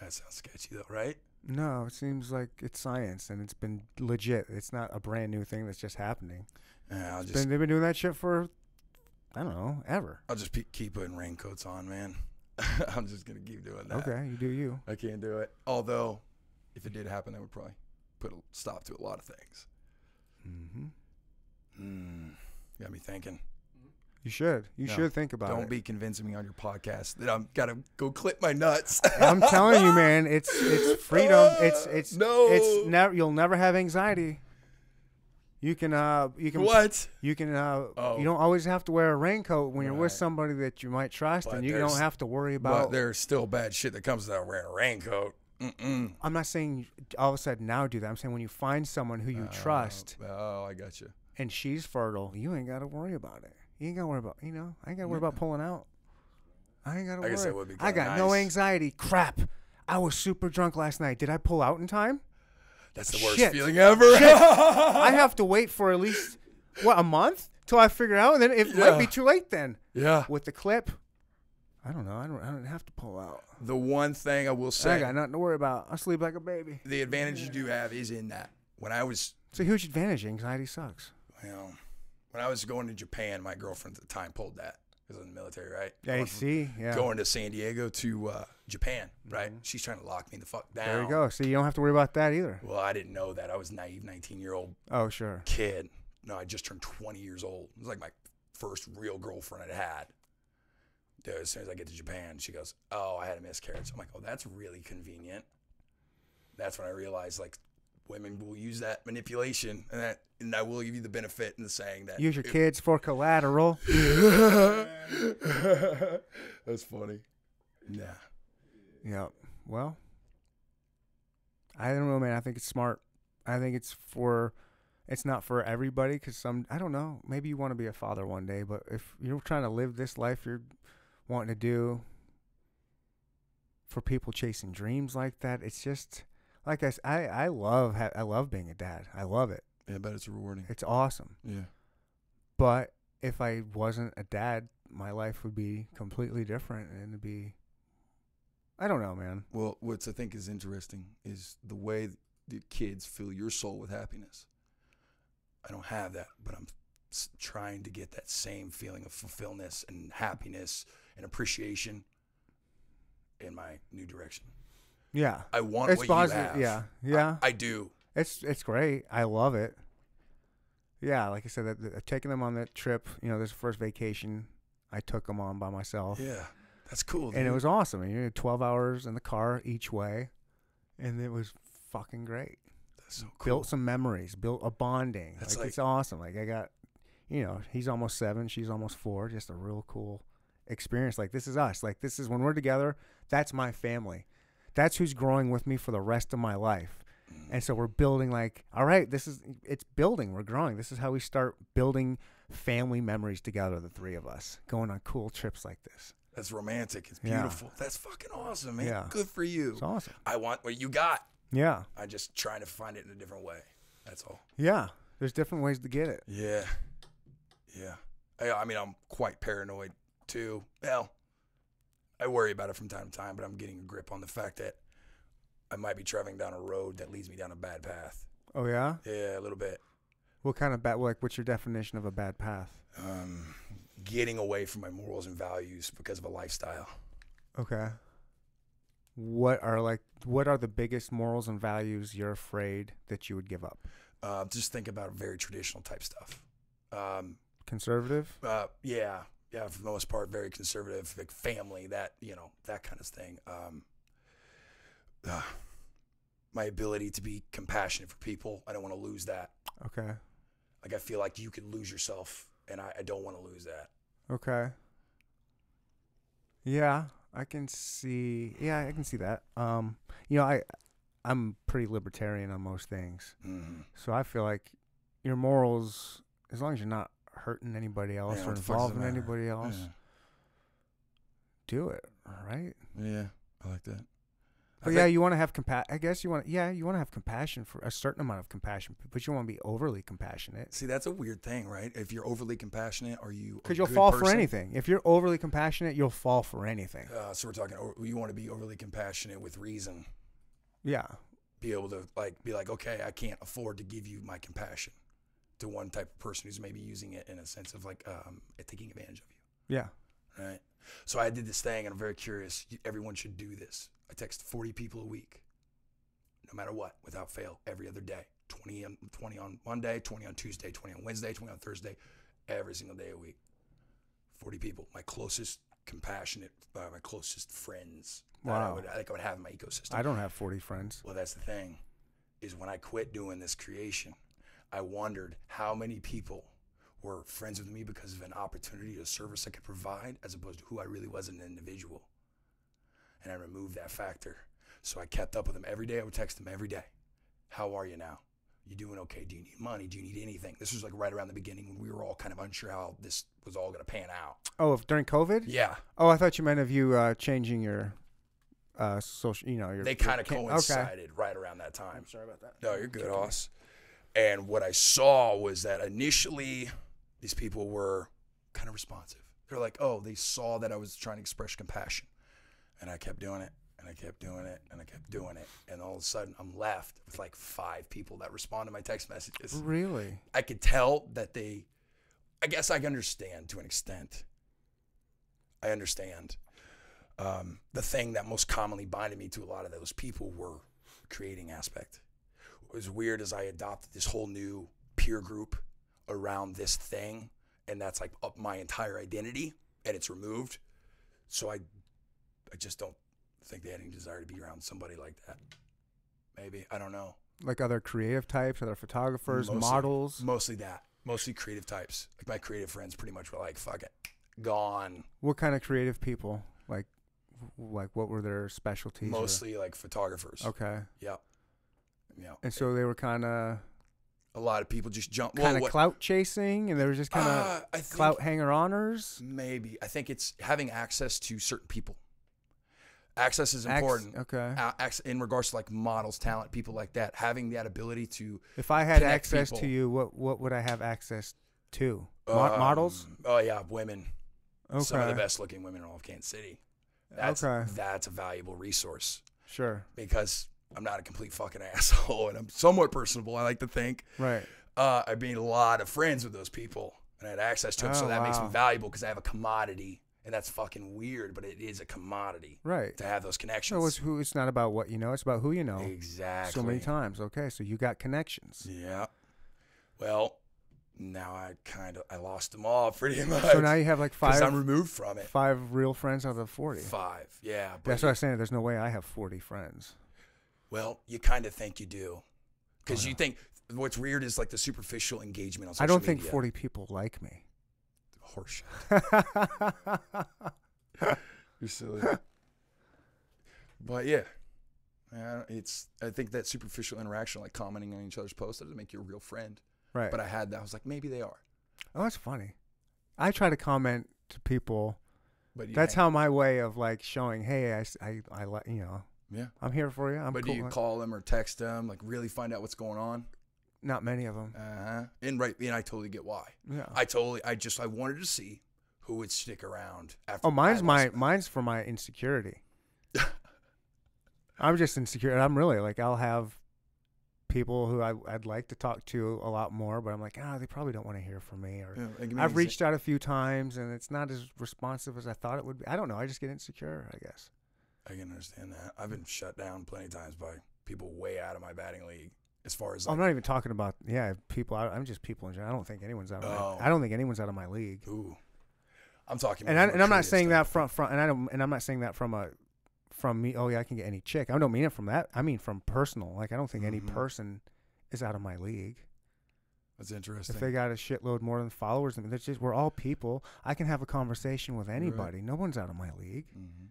that sounds sketchy though, right? No, it seems like it's science and it's been legit. It's not a brand new thing that's just happening. Yeah, I'll just been, they've been doing that shit for, I don't know, ever. I'll just pe- keep putting raincoats on, man. I'm just gonna keep doing that. Okay, you do you. I can't do it. Although, if it did happen, that would probably put a stop to a lot of things. hmm Hmm. Got me thinking. You should. You No, should think about it. Don't be convincing me on your podcast that I'm gotta go clip my nuts. I'm telling you, man. It's it's freedom. It's it's No. It's never. You'll never have anxiety. You can uh you can what? you can uh Oh. you don't always have to wear a raincoat when you're with somebody that you might trust, But and you don't have to worry about. But there's still bad shit that comes without wearing a raincoat. Mm-mm. I'm not saying all of a sudden now do that. I'm saying when you find someone who you trust Oh, I got you. and she's fertile, you ain't got to worry about it. You ain't got to worry about you know. I ain't got to worry about pulling out. I ain't got to worry. guess that would be I got no anxiety. Crap. I was super drunk last night. Did I pull out in time? That's the worst Shit. feeling ever. I have to wait for at least what a month till I figure it out, and then it might be too late. Then yeah. with the clip, I don't know. I don't. I don't have to pull out. The one thing I will say, I got nothing to worry about. I sleep like a baby. the advantage you do have is in that. When I was It's a huge advantage. Anxiety sucks. Well, when I was going to Japan, my girlfriend at the time pulled that because in the military, right? Yeah, Going see, yeah. Going to San Diego to uh, Japan, right? She's trying to lock me the fuck down. There you go. See, you don't have to worry about that either. Well, I didn't know that. I was naive 19 year old Oh, sure. kid. No, I just turned 20 years old. It was like my first real girlfriend I'd had. Dude, as soon as I get to Japan, she goes, "Oh, I had a miscarriage." I'm like, "Oh, that's really convenient." That's when I realized like women will use that manipulation, and that, and I will give you the benefit in the saying that Use your if- kids for collateral. That's funny. Yeah. Yeah. Well, I don't know, man. I think it's smart. I think it's for it's not for everybody because some I don't know. Maybe you want to be a father one day, but if you're trying to live this life you're wanting to do for people chasing dreams like that, it's just like I love ha- I love being a dad. I love it. Yeah, I bet it's rewarding. It's awesome. Yeah. But if I wasn't a dad, my life would be completely different and it'd be I don't know, man. Well, what's I think is interesting is the way the kids fill your soul with happiness. I don't have that, but I'm trying to get that same feeling of fulfillment and happiness and appreciation in my new direction. Yeah. I want It's what positive. you have. Yeah. Yeah. I, do. It's it's great. I love it. Yeah, like I said, that, that- taking them on that trip, you know, this first vacation I took them on by myself, Yeah, that's cool. and it was awesome. And you had twelve hours in the car each way, and it was fucking great. that's so cool. Built some memories, built a bonding. That's like, it's awesome. Like I got, you know, he's almost seven, she's almost four. Just a real cool experience. Like this is us. Like this is when we're together. That's my family. That's who's growing with me for the rest of my life. And so we're building like, all right, this is it's building. We're growing. This is how we start building family memories together, the three of us, going on cool trips like this. That's romantic. It's Yeah. beautiful. That's fucking awesome, man. Yeah. Good for you. It's awesome. I want what you got. Yeah. I'm just trying to find it in a different way. That's all. Yeah. There's different ways to get it. Yeah. Yeah. I, I mean, I'm quite paranoid too. Well, I worry about it from time to time, but I'm getting a grip on the fact that I might be traveling down a road that leads me down a bad path. Oh yeah? Yeah, a little bit. What kind of bad like what's your definition of a bad path? Um, getting away from my morals and values because of a lifestyle. Okay. What are like what are the biggest morals and values you're afraid that you would give up? Uh, just think about very traditional type stuff. Um, Conservative? Uh, yeah, yeah. For the most part, very conservative, like family, that you know, that kind of thing. Um, uh, my ability to be compassionate for people, I don't want to lose that. Okay. Like I feel like you could lose yourself, and I, I don't want to lose that. Okay. Yeah, I can see. Yeah, I can see that. Um, you know, I I'm pretty libertarian on most things, Mm. so I feel like your morals, as long as you're not hurting anybody else Yeah, or what the fuck does it involving anybody else, Yeah. do it. Right. yeah, I like that. I But yeah, you want to have compa- I guess you want. Yeah, you want to have compassion for a certain amount of compassion, but you want to be overly compassionate see, that's a weird thing, right? If you're overly compassionate, are you? because you'll fall for anything. If you're overly compassionate, you'll fall for anything. Uh, so we're talking. You want to be overly compassionate with reason. Yeah. be able to like be like, okay, I can't afford to give you my compassion to one type of person who's maybe using it in a sense of like um, taking advantage of you. Yeah. right? So I did this thing, and I'm very curious. Everyone should do this. I text 40 people a week, no matter what, without fail, every other day. 20 on 20 on Monday, 20 on Tuesday, 20 on Wednesday, 20 on Thursday, every single day a week. 40 people, my closest, compassionate, uh, my closest friends. that I Wow. would, I think I would have in my ecosystem. I don't have 40 friends. Well, that's the thing, is when I quit doing this creation, I wondered how many people were friends with me because of an opportunity, a service I could provide, as opposed to who I really was as an individual. And I removed that factor. So I kept up with them every day. I would text them every day. How are you now? You doing okay? Do you need money? Do you need anything? This was like right around the beginning when we were all kind of unsure how this was all going to pan out. Oh, if during COVID? Yeah, Oh, I thought you meant of you uh, changing your uh, social, you know, your. they kind of ca- Okay. coincided right around that time. I'm sorry about that. No, you're good, Hoss. And what I saw was that initially these people were kind of responsive. They're like, oh, they saw that I was trying to express compassion. And I kept doing it, and I kept doing it, and I kept doing it. And all of a sudden, I'm left with like five people that respond to my text messages. Really? I could tell that they, I guess I can understand to an extent. I understand. Um, the thing that most commonly binded me to a lot of those people were creating aspect. Was weird is I adopted this whole new peer group around this thing, and that's like up my entire identity, and it's removed. So I, I just don't think they had any desire to be around somebody like that. Maybe I don't know. Like other creative types, other photographers, Mostly- models. Mostly that. Mostly creative types. Like my creative friends pretty much were like, fuck it. Gone. What kind of creative people? Like, like what were their specialties? or- Mostly like photographers. Okay. Yep. And so they were kind of a lot of people just jump. kind of what- clout chasing, and they were just kind of Uh, clout hanger oners. Maybe I think it's having access to certain people. Access is Ac- important. okay. In regards to like models, talent, people like that, having that ability to If I had access to you, what what would I have access to? Mo- um, models. Oh yeah, women. Okay. Some of the best looking women in all of Kansas City. That's, Okay. That's a valuable resource Sure. because I'm not a complete fucking asshole and I'm somewhat personable. I like to think. Right. Uh, I made a lot of friends with those people and I had access to them, so Oh, that makes me valuable because I have a commodity, and that's fucking weird, but it is a commodity Right. to have those connections. So it's who? It's not about what you know. It's about who you know. exactly So many times. Okay. So you got connections. Yeah. Well, now I kind of I lost them all pretty much. So now you have like five I'm removed from it. five real friends out of the forty. Five, yeah. But That's what I was saying. There's no way I have forty friends. Well, you kind of think you do, because oh, you think what's weird is like the superficial engagement on social I don't think forty people like me. Horseshit. You're silly. but yeah, it's. I think that superficial interaction, like commenting on each other's posts, doesn't make you a real friend. right. But I had that. I was like, maybe they are. oh, that's funny. I try to comment to people. But That's how my way of like showing, hey, I, I, let you know, Yeah. I'm here for you. I'm but cool. do you call them or text them, like really find out what's going on? Not many of them. Uh huh. And right, and I totally get why. Yeah. I totally, I just, I wanted to see who would stick around after. oh, mine's my them. mine's for my insecurity. I'm just insecure. I'm really like I'll have people who I, I'd like to talk to a lot more, but I'm like, ah, they probably don't want to hear from me. Or Yeah, like, give me an I've reached out a few times and it's not as responsive as I thought it would be. I don't know. I just get insecure, I guess. I can understand that. I've been shut down plenty of times by people way out of my batting league. As far as like, I'm not even talking about yeah people. I, I'm just people in general. I don't think anyone's out of Oh. my. I don't think anyone's out of my league. ooh, I'm talking. And I, and I'm not saying that standpoint. from from and I don't and I'm not saying that from a from me. Oh yeah, I can get any chick. I don't mean it from that. I mean from personal. Like I don't think any Mhm. person is out of my league. That's interesting. If they got a shitload more than followers, I mean, that's just we're all people. I can have a conversation with anybody. No one's out of my league. Mhm.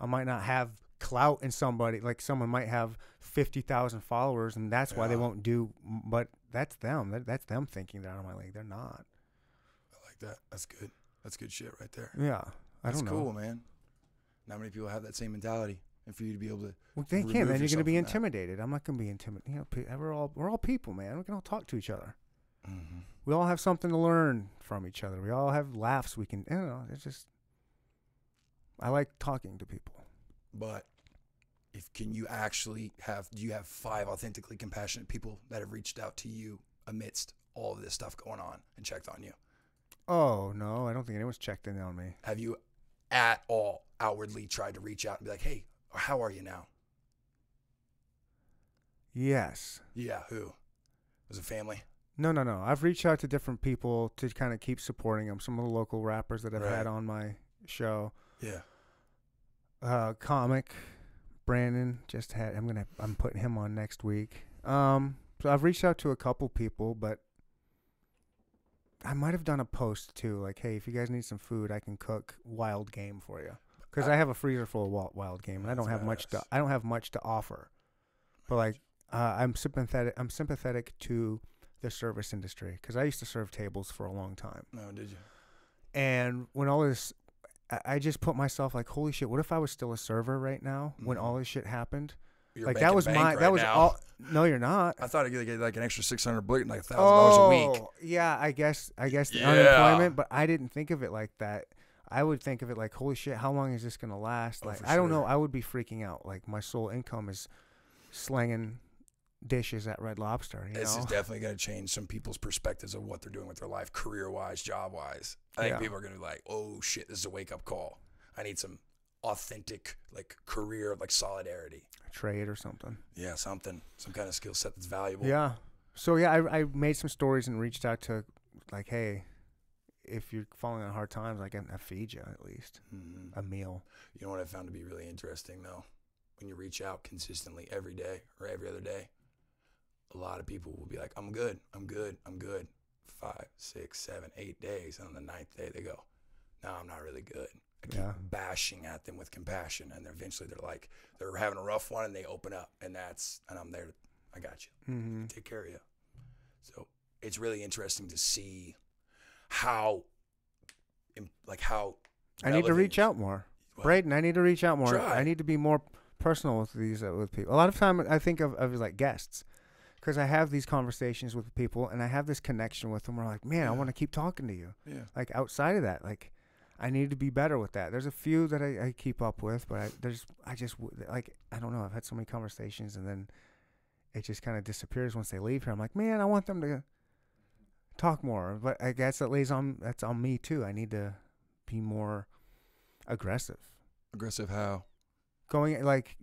I might not have clout in somebody. Like someone might have fifty thousand followers, and that's why they won't do. But that's them. That, that's them thinking they're out of my league. They're not. I like that. That's good. That's good shit right there. Yeah, I That's don't know. cool, man. Not many people have that same mentality, and for you to be able to, Well, they can. Then you're going to be that. intimidated. I'm not going to be intimidated. You know, we're all we're all people, man. We can all talk to each other. mm-hmm. We all have something to learn from each other. We all have laughs. We can. You know, it's just. I like talking to people. but if can you actually have? Do you have five authentically compassionate people that have reached out to you amidst all of this stuff going on and checked on you? Oh no, I don't think anyone's checked in on me. Have you at all outwardly tried to reach out and be like, "Hey, how are you now?" Yes. Yeah, who? Was it family? No, no, no. I've reached out to different people to kind of keep supporting them. Some of the local rappers that I've Right. had on my show. Yeah. Uh, comic Brandon just had. I'm gonna. I'm putting him on next week. Um, so I've reached out to a couple people, but I might have done a post too. Like, hey, if you guys need some food, I can cook wild game for you. Because I, have a freezer full of wild, wild game, and I don't have much to. I don't have much to offer. But like, uh, I'm sympathetic. I'm sympathetic to the service industry because I used to serve tables for a long time. No, did you? And when all this, I, just put myself like, holy shit! What if I was still a server right now when Mhm. all this shit happened? You're like that was my. right that was now. all. No, you're not. I thought I'd get like an extra six hundred bucks, like a thousand dollars a week. Oh, yeah. I guess. I guess the Yeah. unemployment, but I didn't think of it like that. I would think of it like, holy shit! How long is this gonna last? Oh, like, for I don't know. I would be freaking out. Like, my sole income is slinging dishes at Red Lobster. You This know. is definitely going to change some people's perspectives of what they're doing with their life, career wise, job wise. I think Yeah. people are going to be like, "Oh shit, this is a wake up call. I need some authentic like career like solidarity. A trade or something. Yeah, something, some kind of skill set that's valuable. Yeah. So yeah, I I made some stories and reached out to like, hey, if you're falling on hard times, I can I feed you at least hmm a meal. You know what I found to be really interesting though, when you reach out consistently every day or every other day, a lot of people will be like, "I'm good, I'm good, I'm good." Five, six, seven, eight days, and on the ninth day they go, "No, I'm not really good." I keep Yeah. bashing at them with compassion, and eventually they're like they're having a rough one, and they open up, and that's and I'm there. To, I got you. Mm-hmm. Take care of you. So it's really interesting to see how, like how. I need to reach out more. Well, Braden, I need to reach out more. Try. I need to be more personal with these uh, with people. A lot of time I think of, of like guests because I have these conversations with people and I have this connection with them. Where like, man, I want to keep talking to you. Yeah. Like outside of that, like I need to be better with that. There's a few that I, I keep up with, but I, there's I just like I don't know. I've had so many conversations and then it just kind of disappears once they leave here. I'm like, man, I want them to talk more, but I guess that lays on that's on me too. I need to be more aggressive Aggressive how? going like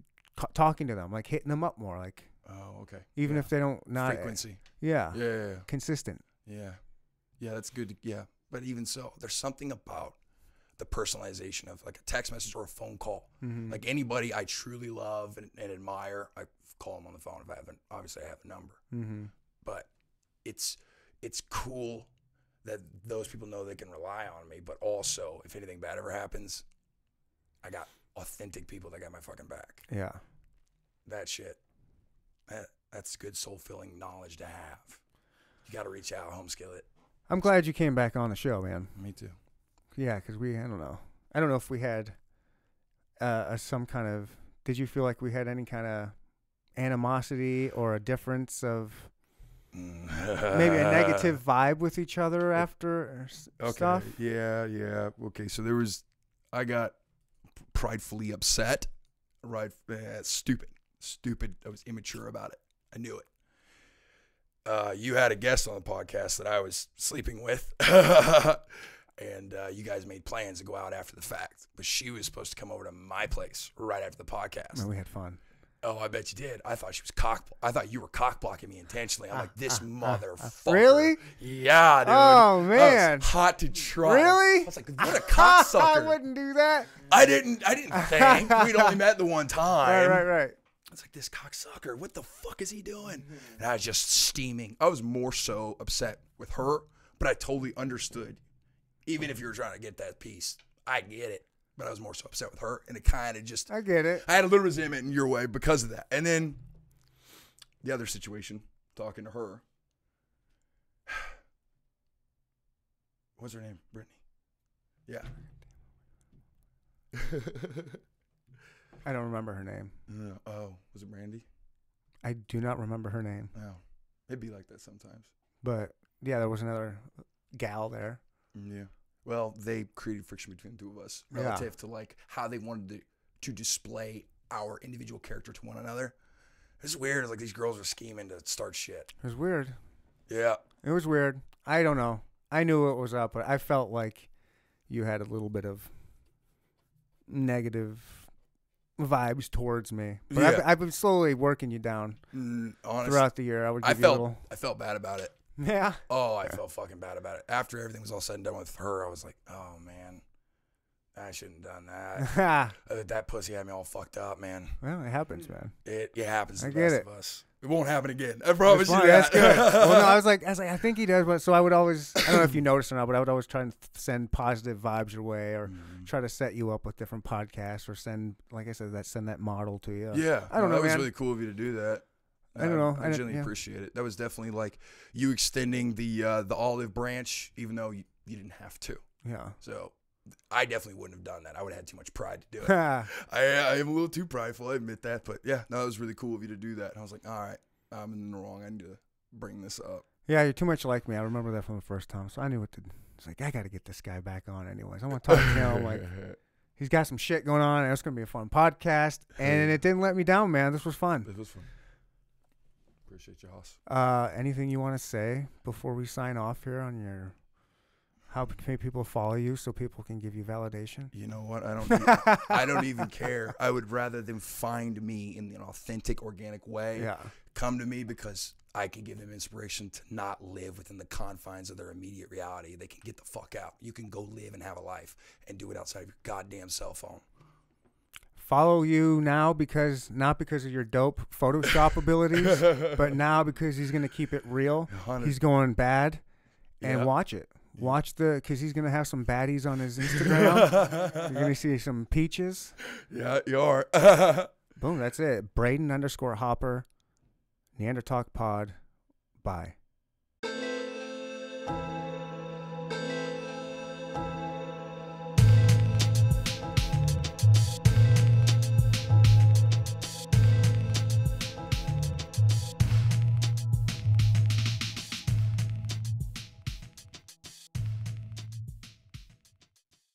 talking to them, like hitting them up more, like Oh, okay. even Yeah. if they don't not frequency. yeah, Yeah, yeah, yeah. consistent. Yeah. Yeah, that's good. Yeah. But even so, there's something about the personalization of like a text message or a phone call. Mm-hmm. Like anybody I truly love and, and admire, I call them on the phone if I haven't. Obviously, I have a number, mm-hmm. but it's it's cool that those people know they can rely on me. But also, if anything bad ever happens, I got authentic people that got my fucking back. yeah, That shit, that that's good soul filling knowledge to have. You got to reach out, home skillet. I'm glad you came back on the show, man. Me too. Yeah, because we I don't know, I don't know if we had uh, a, some kind of. Did you feel like we had any kind of animosity or a difference of maybe a negative vibe with each other after Okay. stuff? Yeah, yeah. Okay, so there was, I got pridefully upset. Right, eh, stupid, stupid. I was immature about it. I knew it. Uh, you had a guest on the podcast that I was sleeping with, and uh, you guys made plans to go out after the fact. But she was supposed to come over to my place right after the podcast. Man, we had fun. Oh, I bet you did. I thought she was cock. I thought you were cock blocking me intentionally. I'm like, this motherfucker. Really? Yeah, dude. Oh, man. hot to try. Really? I was like, what a cocksucker. I wouldn't do that. I didn't. I didn't think we'd only met the one time. Right, right, right. Was like, this cocksucker. What the fuck is he doing? Mm-hmm. And I was just steaming. I was more so upset with her, but I totally understood. Even if you were trying to get that piece, I get it. But I was more so upset with her, and it kind of just I get it. I had a little resentment in your way because of that. And then the other situation, talking to her. What's her name? Brittany. Yeah. I don't remember her name. No. Oh, was it Brandy? I do not remember her name. No. It'd be like that sometimes. But yeah, there was another gal there. Mm, yeah. Well, they created friction between the two of us Yeah. relative to like how they wanted to, to display our individual character to one another. It's weird. Like these girls are scheming to start shit. It was weird. Yeah. It was weird. I don't know. I knew it was up, but I felt like you had a little bit of negative vibes towards me. But I've, I've been slowly working you down Mm, honest, throughout the year. I would give I you felt a little. I felt bad about it. Yeah. Oh, I felt fucking bad about it. After everything was all said and done with her, I was like, oh man, I shouldn't have done that. Uh, that pussy had me all fucked up, man. well, it happens, man. It, it happens to I the get it. of us. It won't happen again. I promise you that. That's good. well, no, I was like, I was like, I think he does, but so I would always, I don't know if you noticed or not, but I would always try and th- send positive vibes your way, or Mm. try to set you up with different podcasts, or send, like I said, that send that model to you. Yeah, I don't no, know, That was really cool of you to do that. I don't know. I I genuinely yeah. appreciate it. That was definitely like you extending the uh, the olive branch, even though you, you didn't have to. Yeah. So I definitely wouldn't have done that. I would have had too much pride to do it. I, I am a little too prideful. I admit that, but yeah, no, it was really cool of you to do that. And I was like, all right, I'm in the wrong. I need to bring this up. Yeah, you're too much like me. I remember that from the first time, so I knew what to. do. It's like I got to get this guy back on, anyways. I want to talk to him. Like he's got some shit going on, and it's gonna be a fun podcast. And it didn't let me down, man. This was fun. This was fun. Appreciate you, Hoss. Uh, anything you want to say before we sign off here on your? How can people follow you so people can give you validation? You know what? I don't. e- I don't even care. I would rather them find me in an authentic, organic way. Yeah. Come to me because I can give them inspiration to not live within the confines of their immediate reality. They can get the fuck out. You can go live and have a life and do it outside of your goddamn cell phone. Follow you now because not because of your dope Photoshop abilities, but now because he's gonna keep it real. Hundred- He's going bad, and Yeah. watch it. Watch the, cause he's gonna have some baddies on his Instagram. You're gonna see some peaches. yeah, you are. Boom, that's it. Braden underscore Hopper, Neanderthal Pod. Bye.